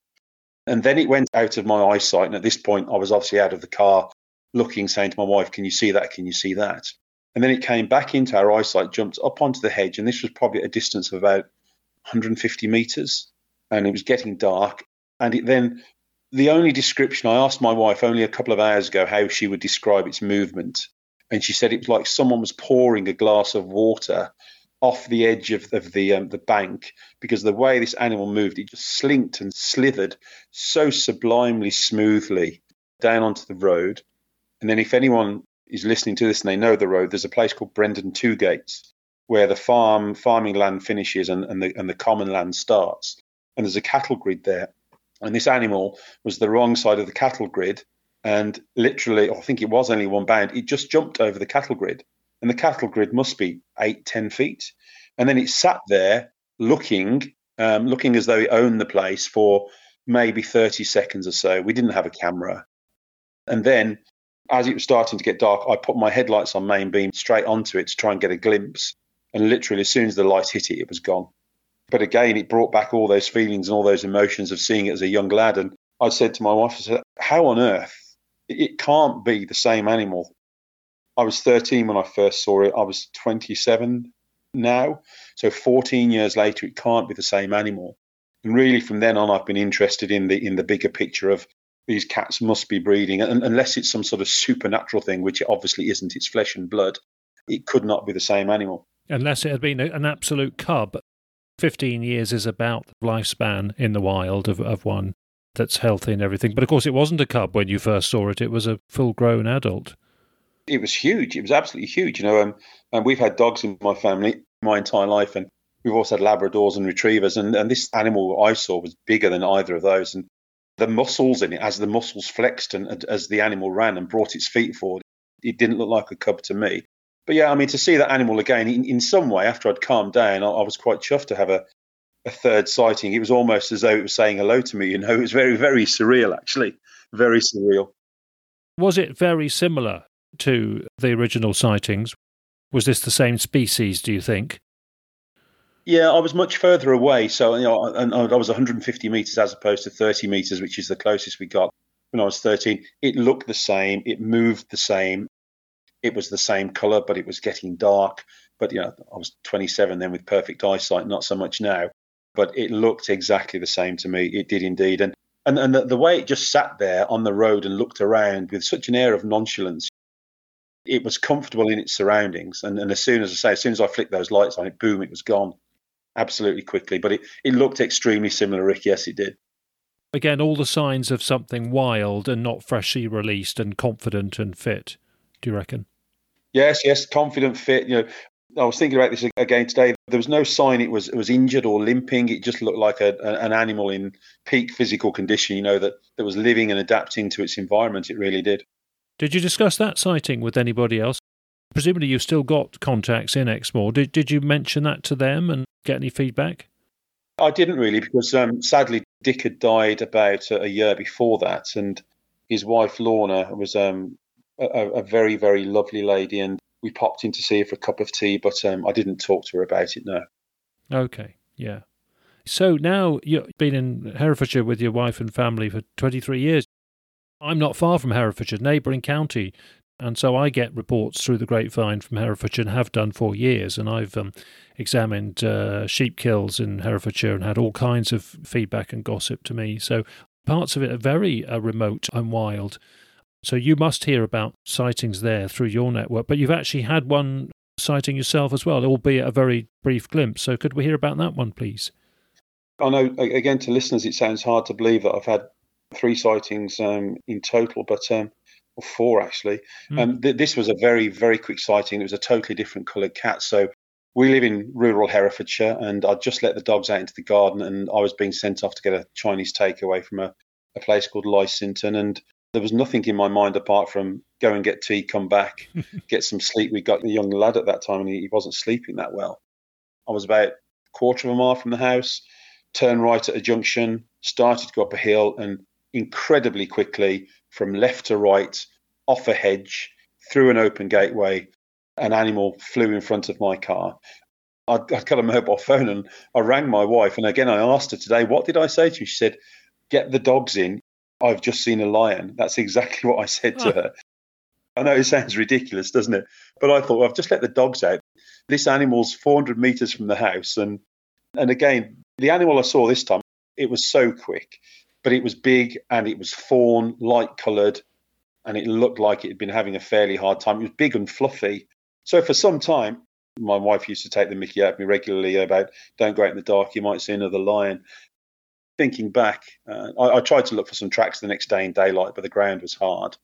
And then it went out of my eyesight. And at this point, I was obviously out of the car looking, saying to my wife, Can you see that? Can you see that? And then it came back into our eyesight, jumped up onto the hedge. And this was probably a distance of about 150 meters. And it was getting dark. And it then the only description I asked my wife only a couple of hours ago how she would describe its movement, and she said it was like someone was pouring a glass of water off the edge of, of the um, the bank because the way this animal moved, it just slinked and slithered so sublimely smoothly down onto the road. And then, if anyone is listening to this and they know the road, there's a place called Brendon Two Gates where the farm farming land finishes and, and the and the common land starts, and there's a cattle grid there and this animal was the wrong side of the cattle grid. And literally i think it was only one bound it just jumped over the cattle grid. And the cattle grid must be eight ten feet. And then it sat there looking um, looking as though it owned the place for maybe 30 seconds or so. We didn't have a camera. And then as it was starting to get dark i put my headlights on main beam straight onto it to try and get a glimpse. And literally as soon as the light hit it it was gone but again, it brought back all those feelings and all those emotions of seeing it as a young lad. And I said to my wife, I said, How on earth? It can't be the same animal. I was 13 when I first saw it. I was 27 now. So 14 years later, it can't be the same animal. And really, from then on, I've been interested in the in the bigger picture of these cats must be breeding, and unless it's some sort of supernatural thing, which it obviously isn't. It's flesh and blood. It could not be the same animal. Unless it had been an absolute cub. 15 years is about the lifespan in the wild of, of one that's healthy and everything. But of course, it wasn't a cub when you first saw it, it was a full grown adult. it was huge. It was absolutely huge. You know, um, and we've had dogs in my family my entire life, and we've also had Labradors and Retrievers, and, and this animal I saw was bigger than either of those, and the muscles in it, as the muscles flexed and, and as the animal ran and brought its feet forward, it didn't look like a cub to me. But yeah, I mean, to see that animal again, in, in some way, after I'd calmed down, I, I was quite chuffed to have a, a third sighting. It was almost as though it was saying hello to me. You know, it was very, very surreal, actually, very surreal. Was it very similar to the original sightings? Was this the same species, do you think? Yeah, I was much further away, so you know, and I was 150 meters as opposed to 30 meters, which is the closest we got when I was 13. It looked the same, it moved the same, it was the same color, but it was getting dark. But you know, I was 27 then with perfect eyesight, not so much now. But it looked exactly the same to me. It did indeed, and And, and the, the way it just sat there on the road and looked around with such an air of nonchalance, it was comfortable in its surroundings. And, and as soon as I say, as soon as I flicked those lights on it, boom, it was gone absolutely quickly. But it, it looked extremely similar, Rick. Yes, it did. Again, all the signs of something wild and not freshly released and confident and fit, do you reckon? Yes, yes, confident, fit. You know, I was thinking about this again today. There was no sign it was it was injured or limping. It just looked like a, an animal in peak physical condition. You know that that was living and adapting to its environment. It really did. Did you discuss that sighting with anybody else? Presumably, you've still got contacts in Exmoor. Did did you mention that to them and get any feedback? I didn't really because um, sadly Dick had died about a, year before that, and his wife Lorna was um, a, a, very very lovely lady, and we popped in to see her for a cup of tea, but um, I didn't talk to her about it. No. Okay. Yeah. So now you've been in Herefordshire with your wife and family for 23 years. I'm not far from Herefordshire, neighbouring county. And so I get reports through the grapevine from Herefordshire and have done for years. And I've um, examined uh, sheep kills in Herefordshire and had all kinds of feedback and gossip to me. So parts of it are very uh, remote and wild. So you must hear about sightings there through your network, but you've actually had one sighting yourself as well, albeit a very brief glimpse. So could we hear about that one, please? I know, again, to listeners, it sounds hard to believe that I've had three sightings um, in total, but um, four actually. Mm. Um, th- this was a very, very quick sighting. It was a totally different coloured cat. So we live in rural Herefordshire, and I'd just let the dogs out into the garden, and I was being sent off to get a Chinese takeaway from a, a place called Lysington, and there was nothing in my mind apart from go and get tea, come back, get some sleep. We got the young lad at that time, and he, he wasn't sleeping that well. I was about a quarter of a mile from the house, turned right at a junction, started to go up a hill, and incredibly quickly from left to right, off a hedge, through an open gateway, an animal flew in front of my car. I'd, I'd got a mobile phone and I rang my wife. And again, I asked her today, what did I say to you? She said, get the dogs in. I've just seen a lion. That's exactly what I said to her. I know it sounds ridiculous, doesn't it? But I thought, well, I've just let the dogs out. This animal's 400 meters from the house. And, and again, the animal I saw this time, it was so quick, but it was big and it was fawn, light coloured, and it looked like it had been having a fairly hard time. It was big and fluffy. So for some time, my wife used to take the mickey out of me regularly about don't go out in the dark, you might see another lion. Thinking back, uh, I, I, tried to look for some tracks the next day in daylight, but the ground was hard.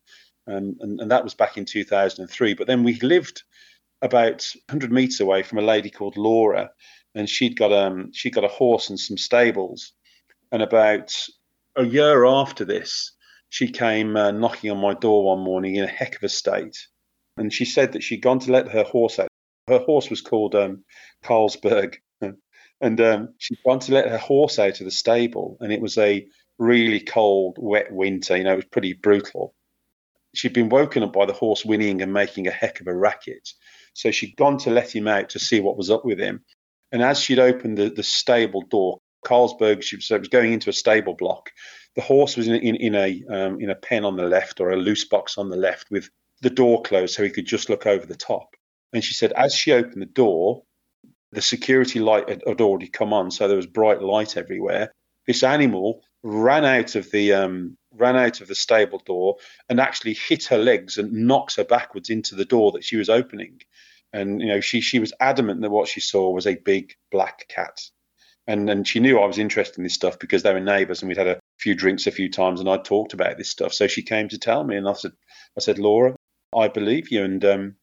Um, and, and that was back in 2003. But then we lived about 100 meters away from a lady called Laura, and she'd got um she got a horse and some stables. And about a year after this, she came uh, knocking on my door one morning in a heck of a state, and she said that she'd gone to let her horse out. Her horse was called um, Carlsberg, and um, she'd gone to let her horse out of the stable, and it was a really cold, wet winter. You know, it was pretty brutal. She'd been woken up by the horse whinnying and making a heck of a racket. So she'd gone to let him out to see what was up with him. And as she'd opened the, the stable door, Carlsberg, she was, was going into a stable block. The horse was in, in, in a um, in a pen on the left or a loose box on the left with the door closed so he could just look over the top. And she said, as she opened the door, the security light had, had already come on, so there was bright light everywhere. This animal ran out of the um, ran out of the stable door and actually hit her legs and knocks her backwards into the door that she was opening. And you know, she she was adamant that what she saw was a big black cat. And and she knew I was interested in this stuff because they were neighbours and we'd had a few drinks a few times and I'd talked about this stuff. So she came to tell me and I said I said, Laura, I believe you. And um,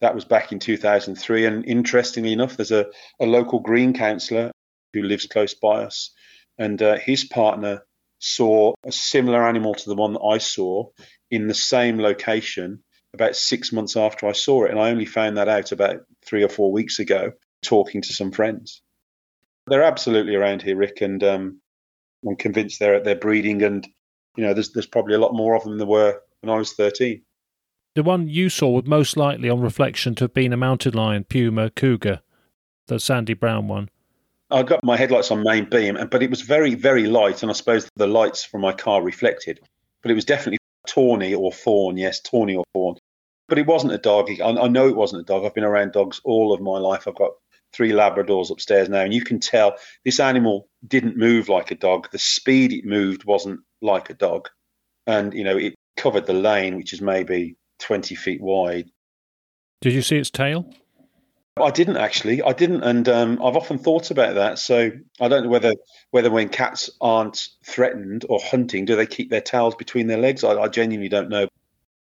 that was back in 2003. And interestingly enough, there's a, a local green councillor who lives close by us. And uh, his partner saw a similar animal to the one that I saw in the same location about six months after I saw it. And I only found that out about three or four weeks ago, talking to some friends. They're absolutely around here, Rick, and um, I'm convinced they're breeding. And you know, there's there's probably a lot more of them than there were when I was 13. The one you saw would most likely, on reflection, to have been a mountain lion, puma, cougar, the sandy brown one. I got my headlights on main beam, but it was very, very light, and I suppose the lights from my car reflected. But it was definitely tawny or fawn, yes, tawny or fawn. But it wasn't a dog. I, I know it wasn't a dog. I've been around dogs all of my life. I've got three Labradors upstairs now, and you can tell this animal didn't move like a dog. The speed it moved wasn't like a dog. And, you know, it covered the lane, which is maybe 20 feet wide. Did you see its tail? I didn't actually. I didn't, and um, I've often thought about that. So I don't know whether whether when cats aren't threatened or hunting, do they keep their tails between their legs? I, I genuinely don't know.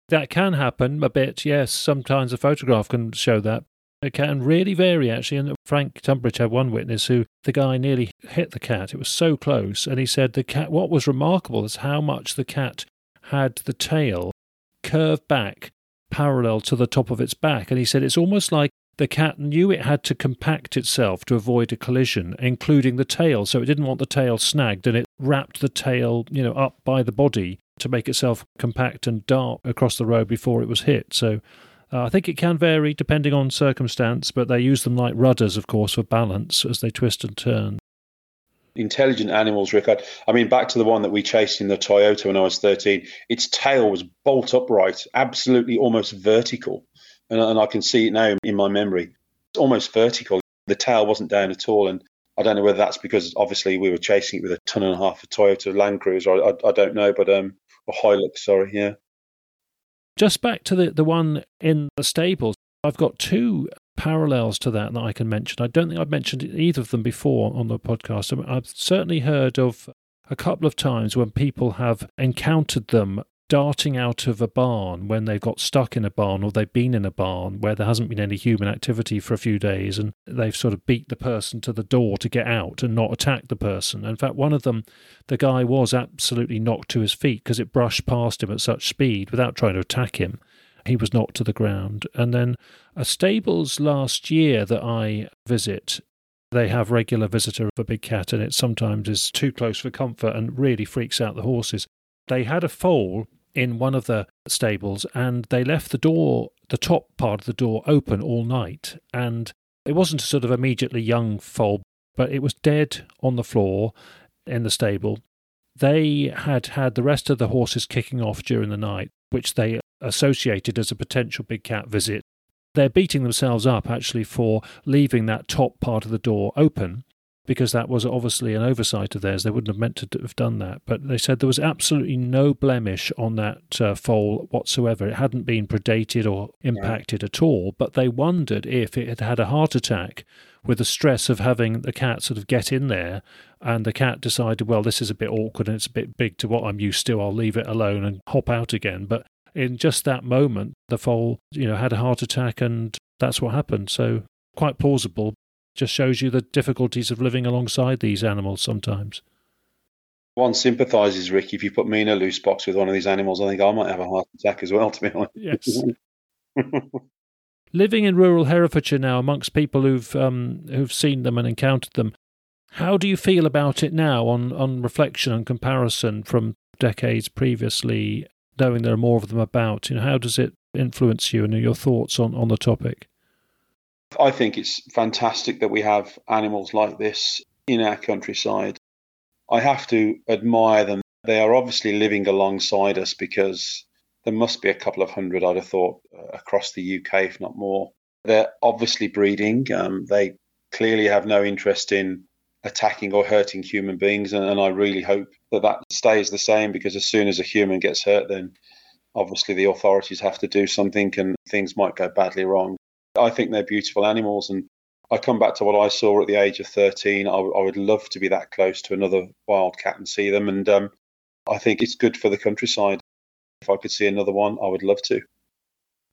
That can happen a bit, yes. Sometimes a photograph can show that. It can really vary, actually. And Frank Tunbridge had one witness who the guy nearly hit the cat. It was so close. And he said the cat, what was remarkable is how much the cat had the tail curved back parallel to the top of its back. And he said it's almost like the cat knew it had to compact itself to avoid a collision, including the tail. So it didn't want the tail snagged and it wrapped the tail, you know, up by the body to make itself compact and dart across the road before it was hit. So uh, I think it can vary depending on circumstance, but they use them like rudders, of course, for balance as they twist and turn. Intelligent animals, Rick. I, I mean, back to the one that we chased in the Toyota when I was 13. Its tail was bolt upright, absolutely almost vertical. And, and I can see it now in my memory. It's almost vertical. The tail wasn't down at all. And I don't know whether that's because obviously we were chasing it with a ton and a half of Toyota Land Cruiser. I, I, I don't know, but um, or Hilux, sorry, yeah. Just back to the, the one in the stables, I've got two parallels to that that I can mention. I don't think I've mentioned either of them before on the podcast. Mean, I've certainly heard of a couple of times when people have encountered them darting out of a barn when they've got stuck in a barn or they've been in a barn where there hasn't been any human activity for a few days and they've sort of beat the person to the door to get out and not attack the person. In fact, one of them, the guy was absolutely knocked to his feet because it brushed past him at such speed without trying to attack him. He was knocked to the ground. And then a stables last year that I visit they have regular visitor of a big cat and it sometimes is too close for comfort and really freaks out the horses. They had a foal in one of the stables and they left the door, the top part of the door, open all night. And it wasn't a sort of immediately young foal, but it was dead on the floor in the stable. They had had the rest of the horses kicking off during the night, which they associated as a potential big cat visit. They're beating themselves up actually for leaving that top part of the door open because that was obviously an oversight of theirs. They wouldn't have meant to have done that. But they said there was absolutely no blemish on that uh, foal whatsoever. It hadn't been predated or impacted at all. But they wondered if it had had a heart attack with the stress of having the cat sort of get in there. And the cat decided, well, this is a bit awkward and it's a bit big to what I'm used to. I'll leave it alone and hop out again. But in just that moment, the foal, you know, had a heart attack and that's what happened. So quite plausible just shows you the difficulties of living alongside these animals sometimes. One sympathises, Rick. If you put me in a loose box with one of these animals, I think I might have a heart attack as well, to be honest. Yes. living in rural Herefordshire now, amongst people who've um, who've seen them and encountered them, how do you feel about it now, on on reflection and comparison from decades previously, knowing there are more of them about? You know, how does it influence you and your thoughts on, on the topic? I think it's fantastic that we have animals like this in our countryside. I have to admire them. They are obviously living alongside us because there must be a couple of hundred, I'd have thought, uh, across the UK, if not more. They're obviously breeding. Um, they clearly have no interest in attacking or hurting human beings. And, and I really hope that that stays the same because as soon as a human gets hurt, then obviously the authorities have to do something and things might go badly wrong. I think they're beautiful animals. And I come back to what I saw at the age of 13. I, would love to be that close to another wild cat and see them. And um, I think it's good for the countryside. If I could see another one, I would love to.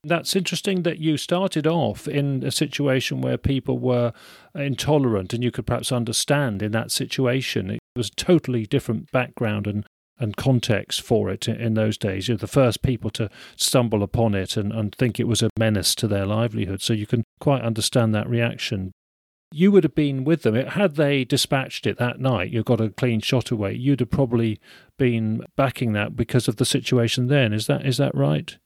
That's interesting that you started off in a situation where people were intolerant and you could perhaps understand in that situation. It was a totally different background and and context for it in those days. You're the first people to stumble upon it and, and think it was a menace to their livelihood. So you can quite understand that reaction. You would have been with them. Had they dispatched it that night, you got a clean shot away, you'd have probably been backing that because of the situation then. Is that is that right?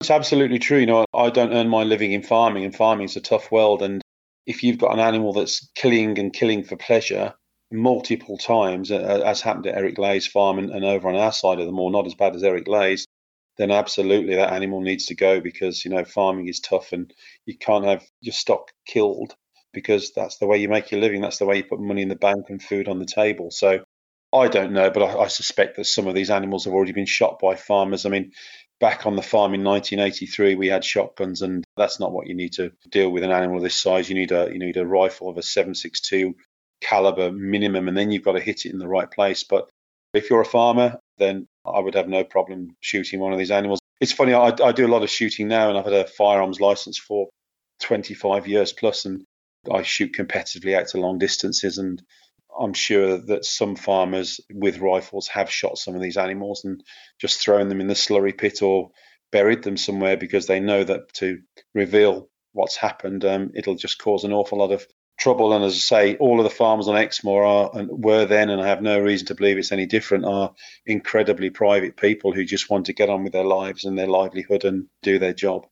It's absolutely true. You know, I don't earn my living in farming, and farming is a tough world. And if you've got an animal that's killing and killing for pleasure, multiple times, as happened at Eric Ley's farm and, and, over on our side of the moor, not as bad as Eric Ley's, then absolutely that animal needs to go because you know farming is tough and you can't have your stock killed because that's the way you make your living. That's the way you put money in the bank and food on the table. So I don't know, but I, I, suspect that some of these animals have already been shot by farmers. I mean, back on the farm in 1983, we had shotguns, and that's not what you need to deal with an animal of this size. You need a you need a rifle of a 7.62 caliber minimum, and then you've got to hit it in the right place. But if you're a farmer, then I would have no problem shooting one of these animals. It's funny, I, I do a lot of shooting now, and I've had a firearms license for 25 years plus, and I shoot competitively out to long distances. And I'm sure that some farmers with rifles have shot some of these animals and just thrown them in the slurry pit or buried them somewhere because they know that to reveal what's happened, um, it'll just cause an awful lot of trouble. And as I say, all of the farmers on Exmoor are and were then, and I have no reason to believe it's any different, are incredibly private people who just want to get on with their lives and their livelihood and do their job.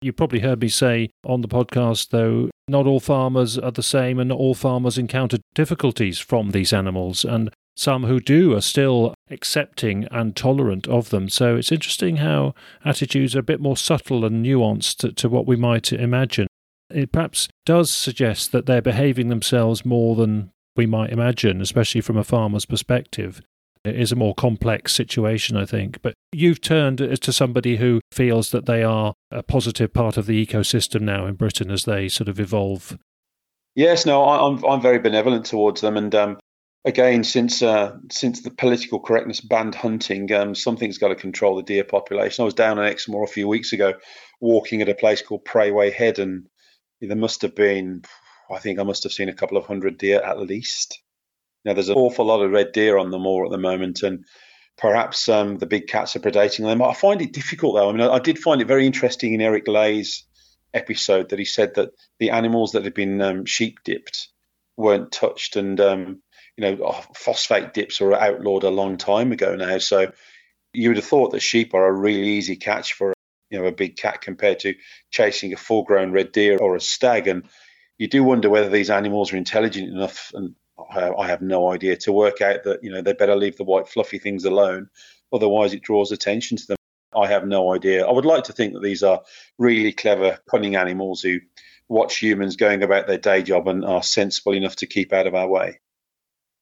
You probably heard me say on the podcast, though, not all farmers are the same and not all farmers encounter difficulties from these animals. And some who do are still accepting and tolerant of them. So it's interesting how attitudes are a bit more subtle and nuanced to, to what we might imagine. It perhaps does suggest that they're behaving themselves more than we might imagine, especially from a farmer's perspective. It is a more complex situation, I think. But you've turned to somebody who feels that they are a positive part of the ecosystem now in Britain as they sort of evolve. Yes, no, I'm I'm very benevolent towards them, and um, again, since uh, since the political correctness banned hunting, um, something's got to control the deer population. I was down in Exmoor a few weeks ago, walking at a place called Prayway Head, and there must have been, I think I must have seen a couple of hundred deer at least. Now, there's an awful lot of red deer on the moor at the moment, and perhaps um, the big cats are predating them. I find it difficult, though. I mean, I, I did find it very interesting in Eric Ley's episode that he said that the animals that had been um, sheep dipped weren't touched, and um, you know, oh, phosphate dips were outlawed a long time ago now. So you would have thought that sheep are a really easy catch for you know a big cat compared to chasing a full-grown red deer or a stag, and you do wonder whether these animals are intelligent enough and I have no idea to work out that you know they better leave the white fluffy things alone, otherwise it draws attention to them. I have no idea. I would like to think that these are really clever, cunning animals who watch humans going about their day job and are sensible enough to keep out of our way.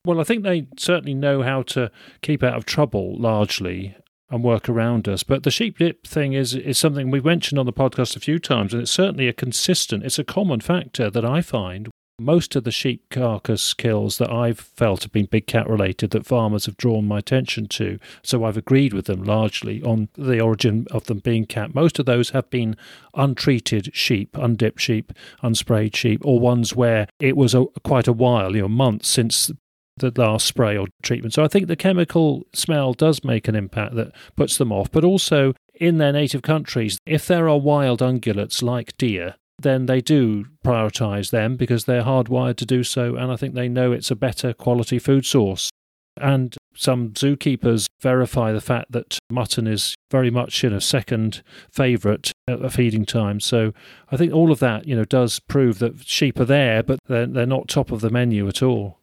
Well, I think they certainly know how to keep out of trouble largely and work around us. But the sheep dip thing is is something we've mentioned on the podcast a few times, and it's certainly a consistent, it's a common factor that I find most of the sheep carcass kills that I've felt have been big cat related that farmers have drawn my attention to. So I've agreed with them largely on the origin of them being cat. Most of those have been untreated sheep, undipped sheep, unsprayed sheep, or ones where it was a, quite a while, you know, months since the last spray or treatment. So I think the chemical smell does make an impact that puts them off, but also in their native countries, if there are wild ungulates like deer, then they do prioritise them because they're hardwired to do so, and I think they know it's a better quality food source. And some zookeepers verify the fact that mutton is very much you know second favourite at feeding time. So I think all of that you know does prove that sheep are there, but they're they're not top of the menu at all.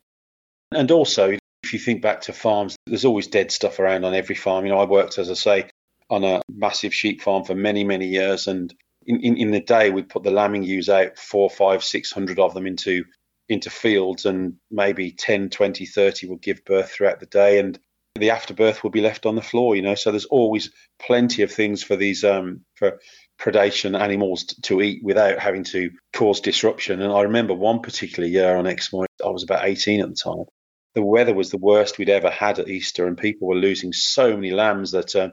And also, if you think back to farms, there's always dead stuff around on every farm. You know, I worked as I say on a massive sheep farm for many many years, and in, in, in the day we'd put the lambing ewes out four, five, six hundred of them into into fields and maybe 10, 20, 30 will give birth throughout the day and the afterbirth will be left on the floor, you know. So there's always plenty of things for these um, for predation animals to eat without having to cause disruption. And I remember one particular year on Exmoor, I was about 18 at the time. The weather was the worst we'd ever had at Easter, and people were losing so many lambs that um,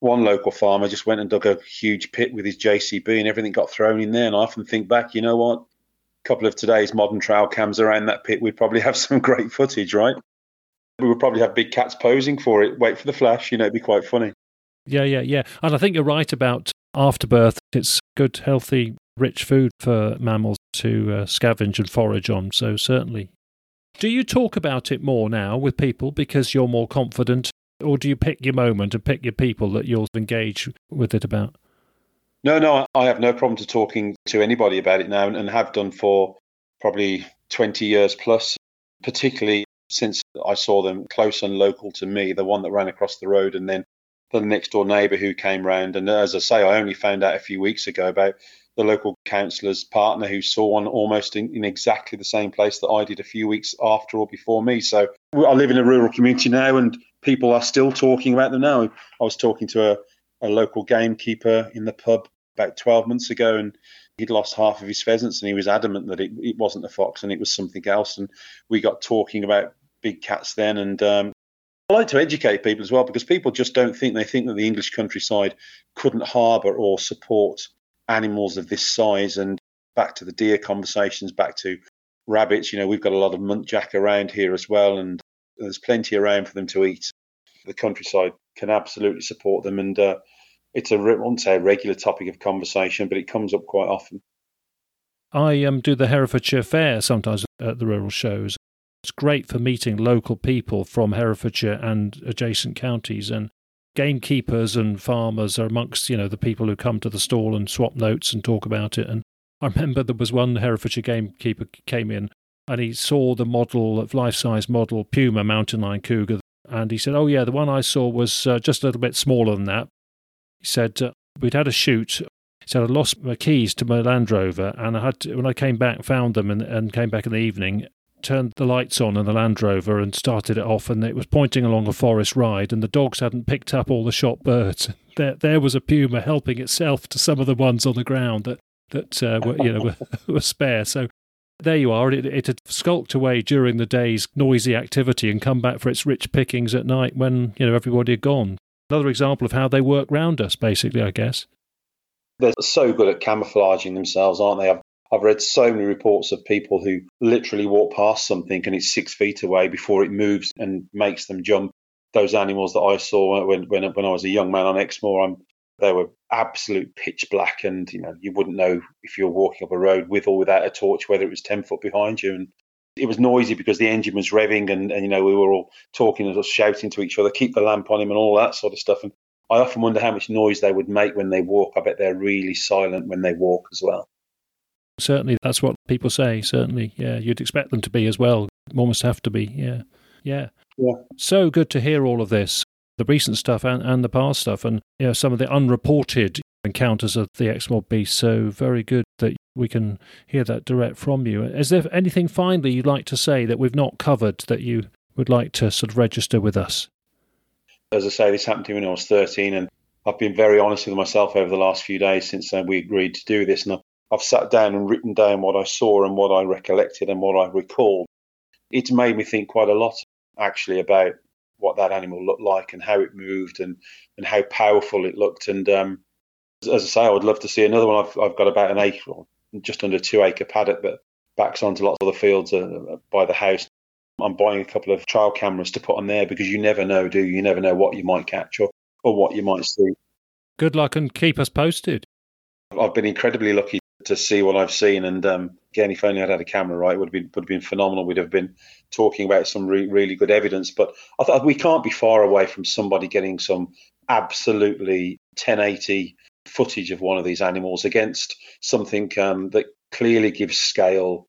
one local farmer just went and dug a huge pit with his JCB and everything got thrown in there. And I often think back, you know what? A couple of today's modern trail cams around that pit, we'd probably have some great footage, right? We would probably have big cats posing for it. Wait for the flash, you know, it'd be quite funny. Yeah, yeah, yeah. And I think you're right about afterbirth. It's good, healthy, rich food for mammals to uh, scavenge and forage on. So certainly. Do you talk about it more now with people because you're more confident or do you pick your moment and pick your people that you'll engage with it about? No, no, I have no problem to talking to anybody about it now and have done for probably 20 years plus, particularly since I saw them close and local to me, the one that ran across the road and then the next door neighbour who came round. And as I say, I only found out a few weeks ago about the local councillor's partner who saw one almost in, in, exactly the same place that I did a few weeks after or before me. So I live in a rural community now, and people are still talking about them now. I was talking to a, a local gamekeeper in the pub about 12 months ago, and he'd lost half of his pheasants, and he was adamant that it, it wasn't a fox and it was something else. And we got talking about big cats then, and um, I like to educate people as well because people just don't think they think that the English countryside couldn't harbour or support animals of this size. And back to the deer conversations, back to rabbits. You know, we've got a lot of muntjac around here as well, and there's plenty around for them to eat. The countryside can absolutely support them, and uh, it's a I won't say a regular topic of conversation, but it comes up quite often. I um, do the Herefordshire Fair sometimes at the rural shows. It's great for meeting local people from Herefordshire and adjacent counties, and gamekeepers and farmers are amongst you know the people who come to the stall and swap notes and talk about it. And I remember there was one Herefordshire gamekeeper came in and he saw the model, of life-size model Puma mountain lion cougar, and he said, "Oh yeah, the one I saw was uh, just a little bit smaller than that." He said uh, we'd had a shoot. He said I lost my keys to my Land Rover, and I had to, when I came back, found them, and, and came back in the evening. Turned the lights on in the Land Rover and started it off, and it was pointing along a forest ride, and the dogs hadn't picked up all the shot birds. There, there was a puma helping itself to some of the ones on the ground that that uh, were you know were, were spare. So there you are. It, it, had skulked away during the day's noisy activity and come back for its rich pickings at night when you know everybody had gone. Another example of how they work round us, basically, I guess. They're so good at camouflaging themselves, aren't they? I've, I've read so many reports of people who literally walk past something and it's six feet away before it moves and makes them jump. Those animals that I saw when when, when I was a young man on Exmoor, I'm, they were absolute pitch black, and you know you wouldn't know if you're walking up a road with or without a torch whether it was ten foot behind you. And it was noisy because the engine was revving and, and you know we were all talking and shouting to each other keep the lamp on him and all that sort of stuff. And i often wonder how much noise they would make when they walk. I bet they're really silent when they walk as well. Certainly that's what people say. Certainly yeah you'd expect them to be as well. Almost have to be yeah. Yeah. Yeah. So good to hear all of this the recent stuff and, and the past stuff and you know some of the unreported encounters of the Exmoor beast so very good that we can hear that direct from you. Is there anything finally you'd like to say that we've not covered that you would like to sort of register with us? As I say, this happened to me when I was 13, and I've been very honest with myself over the last few days since uh, we agreed to do this. And I've sat down and written down what I saw and what I recollected and what I recalled. It's made me think quite a lot, actually, about what that animal looked like and how it moved and, and how powerful it looked. And um, as I say, I would love to see another one. I've, I've got about an acre, just under two acre paddock that backs onto lots of the fields uh, by the house. I'm buying a couple of trial cameras to put on there because you never know, do you? You never know what you might catch or, or what you might see. Good luck and keep us posted. I've been incredibly lucky to see what I've seen. And um, again, if only I'd had a camera, right, it would have been, would have been phenomenal. We'd have been talking about some re- really good evidence. But I thought we can't be far away from somebody getting some absolutely 1080 footage of one of these animals against something um, that clearly gives scale.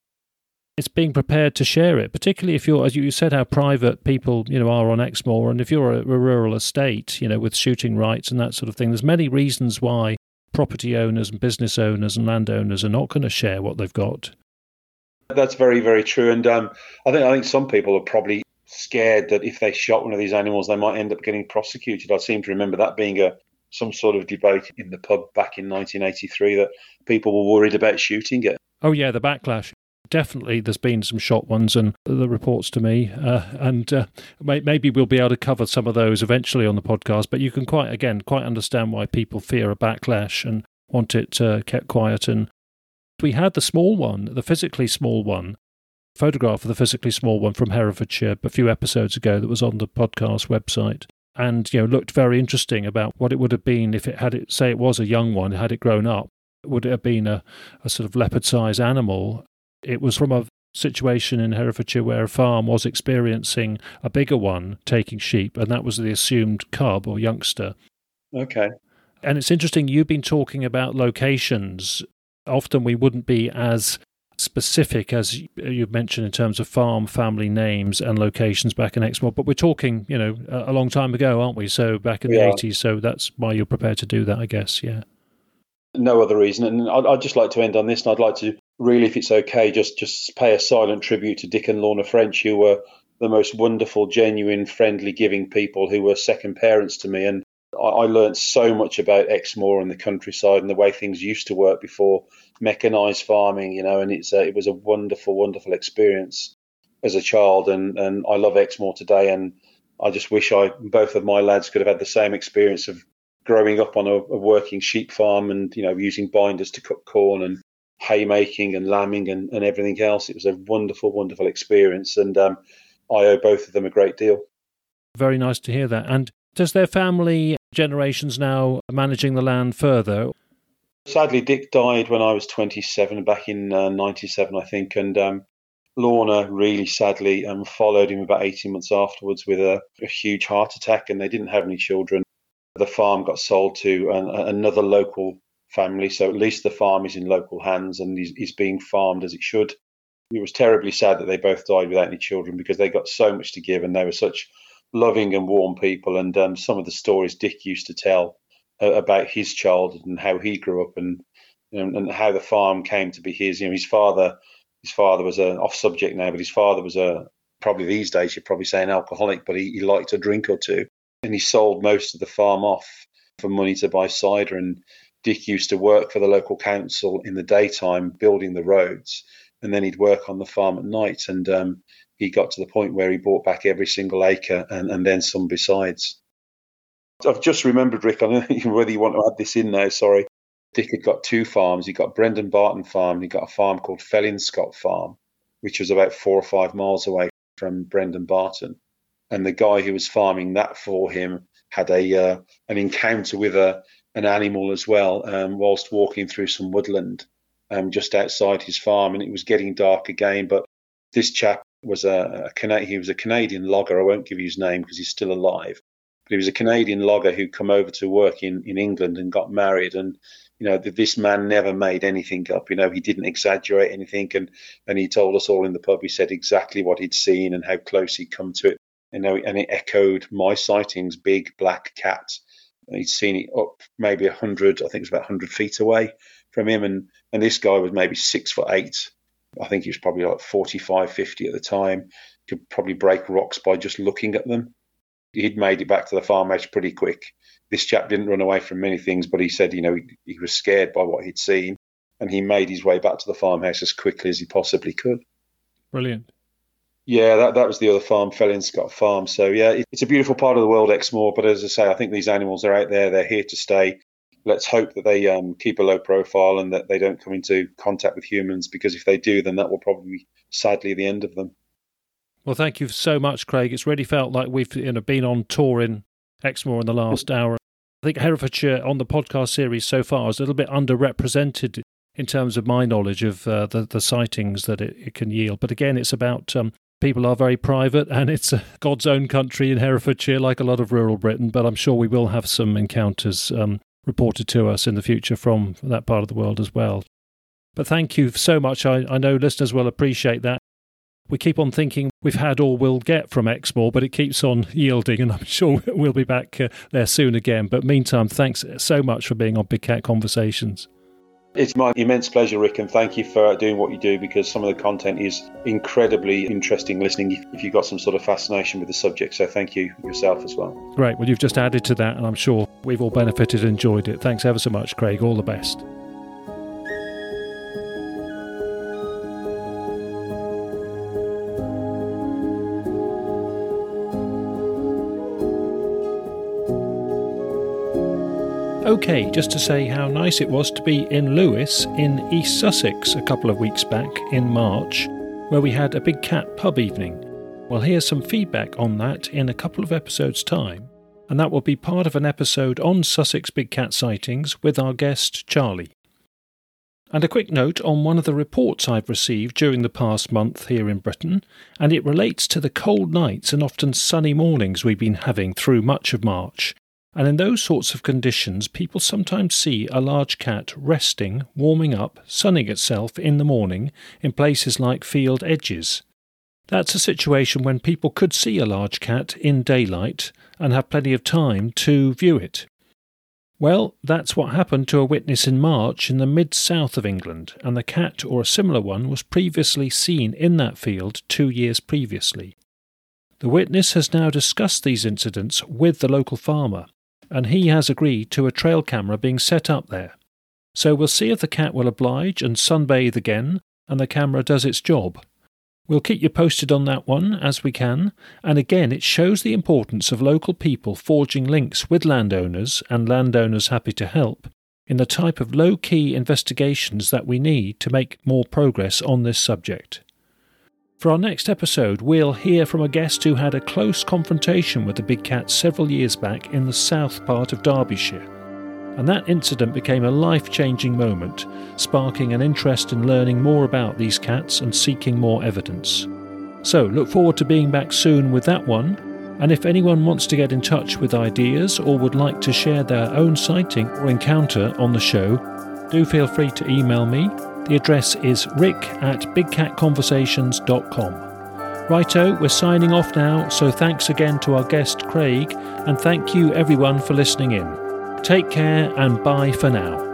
It's being prepared to share it, particularly if you're, as you said, how private people, you know, are on Exmoor, and if you're a, a rural estate, you know, with shooting rights and that sort of thing. There's many reasons why property owners and business owners and landowners are not going to share what they've got. That's very, very true. And um, I think I think some people are probably scared that if they shot one of these animals, they might end up getting prosecuted. I seem to remember that being a some sort of debate in the pub back in 1983 that people were worried about shooting it. Oh yeah, the backlash. Definitely, there's been some shot ones, and the reports to me, uh, and uh, maybe we'll be able to cover some of those eventually on the podcast. But you can quite, again, quite understand why people fear a backlash and want it uh, kept quiet. And we had the small one, the physically small one, photograph of the physically small one from Herefordshire a few episodes ago that was on the podcast website and you know looked very interesting about what it would have been if it had it say it was a young one had it grown up would it have been a, a sort of leopard sized animal it was from a situation in Herefordshire where a farm was experiencing a bigger one taking sheep and that was the assumed cub or youngster okay and it's interesting you've been talking about locations often we wouldn't be as specific, as you've mentioned, in terms of farm family names and locations back in Exmoor. But we're talking, you know, a long time ago, aren't we? So back in yeah. the 80s. So that's why you're prepared to do that, I guess. Yeah. No other reason. And I'd, I'd just like to end on this, and I'd like to really, if it's okay, just just pay a silent tribute to Dick and Lorna French, who were the most wonderful, genuine, friendly, giving people who were second parents to me. And I, I learned so much about Exmoor and the countryside and the way things used to work before mechanized farming, you know, and it's a, it was a wonderful, wonderful experience as a child. And, and I love Exmoor today. And I just wish I both of my lads could have had the same experience of growing up on a, a working sheep farm and, you know, using binders to cut corn and haymaking and lambing and, and everything else. It was a wonderful, wonderful experience. And um, I owe both of them a great deal. Very nice to hear that. And does their family generations now managing the land further? Sadly, Dick died when I was 27, back in uh, 97, I think. And um, Lorna really sadly um, followed him about 18 months afterwards with a, a, huge heart attack, and they didn't have any children. The farm got sold to an, another local family, so at least the farm is in local hands and is, is being farmed as it should it was terribly sad that they both died without any children because they got so much to give and they were such loving and warm people. And um, some of the stories Dick used to tell uh, about his childhood and how he grew up and, and, and how the farm came to be his. You know, his father, his father was a off subject now, but his father was a probably these days you'd probably say an alcoholic, but he, he liked a drink or two, and he sold most of the farm off for money to buy cider. And Dick used to work for the local council in the daytime building the roads and then he'd work on the farm at night. And um, he got to the point where he bought back every single acre and, and then some besides. I've just remembered, Rick, I don't know whether you want to add this in now, sorry. Dick had got two farms. He got Brendon Barton Farm and he got a farm called Fellinscott Farm, which was about four or five miles away from Brendon Barton. And the guy who was farming that for him had a uh, an encounter with a an animal as well um, whilst walking through some woodland um, just outside his farm, and it was getting dark again. But this chap was a, a he was a Canadian logger. I won't give you his name because he's still alive. But he was a Canadian logger who come over to work in, in England and got married. And you know, this man never made anything up. You know, he didn't exaggerate anything. And and he told us all in the pub. He said exactly what he'd seen and how close he'd come to it. You know, and it echoed my sightings: big black cat. He'd seen it up maybe a hundred. I think it was about hundred feet away from him. And, and this guy was maybe six foot eight. I think he was probably like 45, 50 at the time. Could probably break rocks by just looking at them. He'd made it back to the farmhouse pretty quick. This chap didn't run away from many things, but he said, you know, he, he was scared by what he'd seen. And he made his way back to the farmhouse as quickly as he possibly could. Brilliant. Yeah, that, that was the other farm, Fellinscott Farm. So, yeah, it's a beautiful part of the world, Exmoor. But as I say, I think these animals are out there. They're here to stay let's hope that they um, keep a low profile and that they don't come into contact with humans because if they do, then that will probably be sadly the end of them. Well, thank you so much, Craig. It's really felt like we've you know been on tour in Exmoor in the last hour. I think Herefordshire on the podcast series so far is a little bit underrepresented in terms of my knowledge of uh, the the sightings that it, it, can yield. But again, it's about um, people are very private, and it's God's own country in Herefordshire, like a lot of rural Britain. But I'm sure we will have some encounters um, reported to us in the future from that part of the world as well. But thank you so much. I, I know listeners will appreciate that. We keep on thinking we've had all we'll get from Exmoor, but it keeps on yielding, and I'm sure we'll be back uh, there soon again. But meantime, thanks so much for being on Big Cat Conversations. It's my immense pleasure, Rick, and thank you for doing what you do because some of the content is incredibly interesting listening if you've got some sort of fascination with the subject. So thank you yourself as well. Great. Well, you've just added to that, and I'm sure we've all benefited and enjoyed it. Thanks ever so much, Craig. All the best. Just to say how nice it was to be in Lewes in East Sussex a couple of weeks back in March, where we had a big cat pub evening. We'll hear some feedback on that in a couple of episodes' time, and that will be part of an episode on Sussex big cat sightings with our guest Charlie. And a quick note on one of the reports I've received during the past month here in Britain, and it relates to the cold nights and often sunny mornings we've been having through much of March, and in those sorts of conditions, people sometimes see a large cat resting, warming up, sunning itself in the morning in places like field edges. That's a situation when people could see a large cat in daylight and have plenty of time to view it. Well, that's what happened to a witness in March in the mid south of England, and the cat or a similar one was previously seen in that field two years previously. The witness has now discussed these incidents with the local farmer, and he has agreed to a trail camera being set up there. So we'll see if the cat will oblige and sunbathe again, and the camera does its job. We'll keep you posted on that one as we can, and again, it shows the importance of local people forging links with landowners and landowners happy to help in the type of low key investigations that we need to make more progress on this subject. For our next episode, we'll hear from a guest who had a close confrontation with the big cat several years back in the south part of Derbyshire and that incident became a life changing moment, sparking an interest in learning more about these cats and seeking more evidence. So, look forward to being back soon with that one. And if anyone wants to get in touch with ideas or would like to share their own sighting or encounter on the show, do feel free to email me. The address is rick at bigcatconversations.com. Righto, we're signing off now, so thanks again to our guest Craig, and thank you everyone for listening in. Take care and bye for now.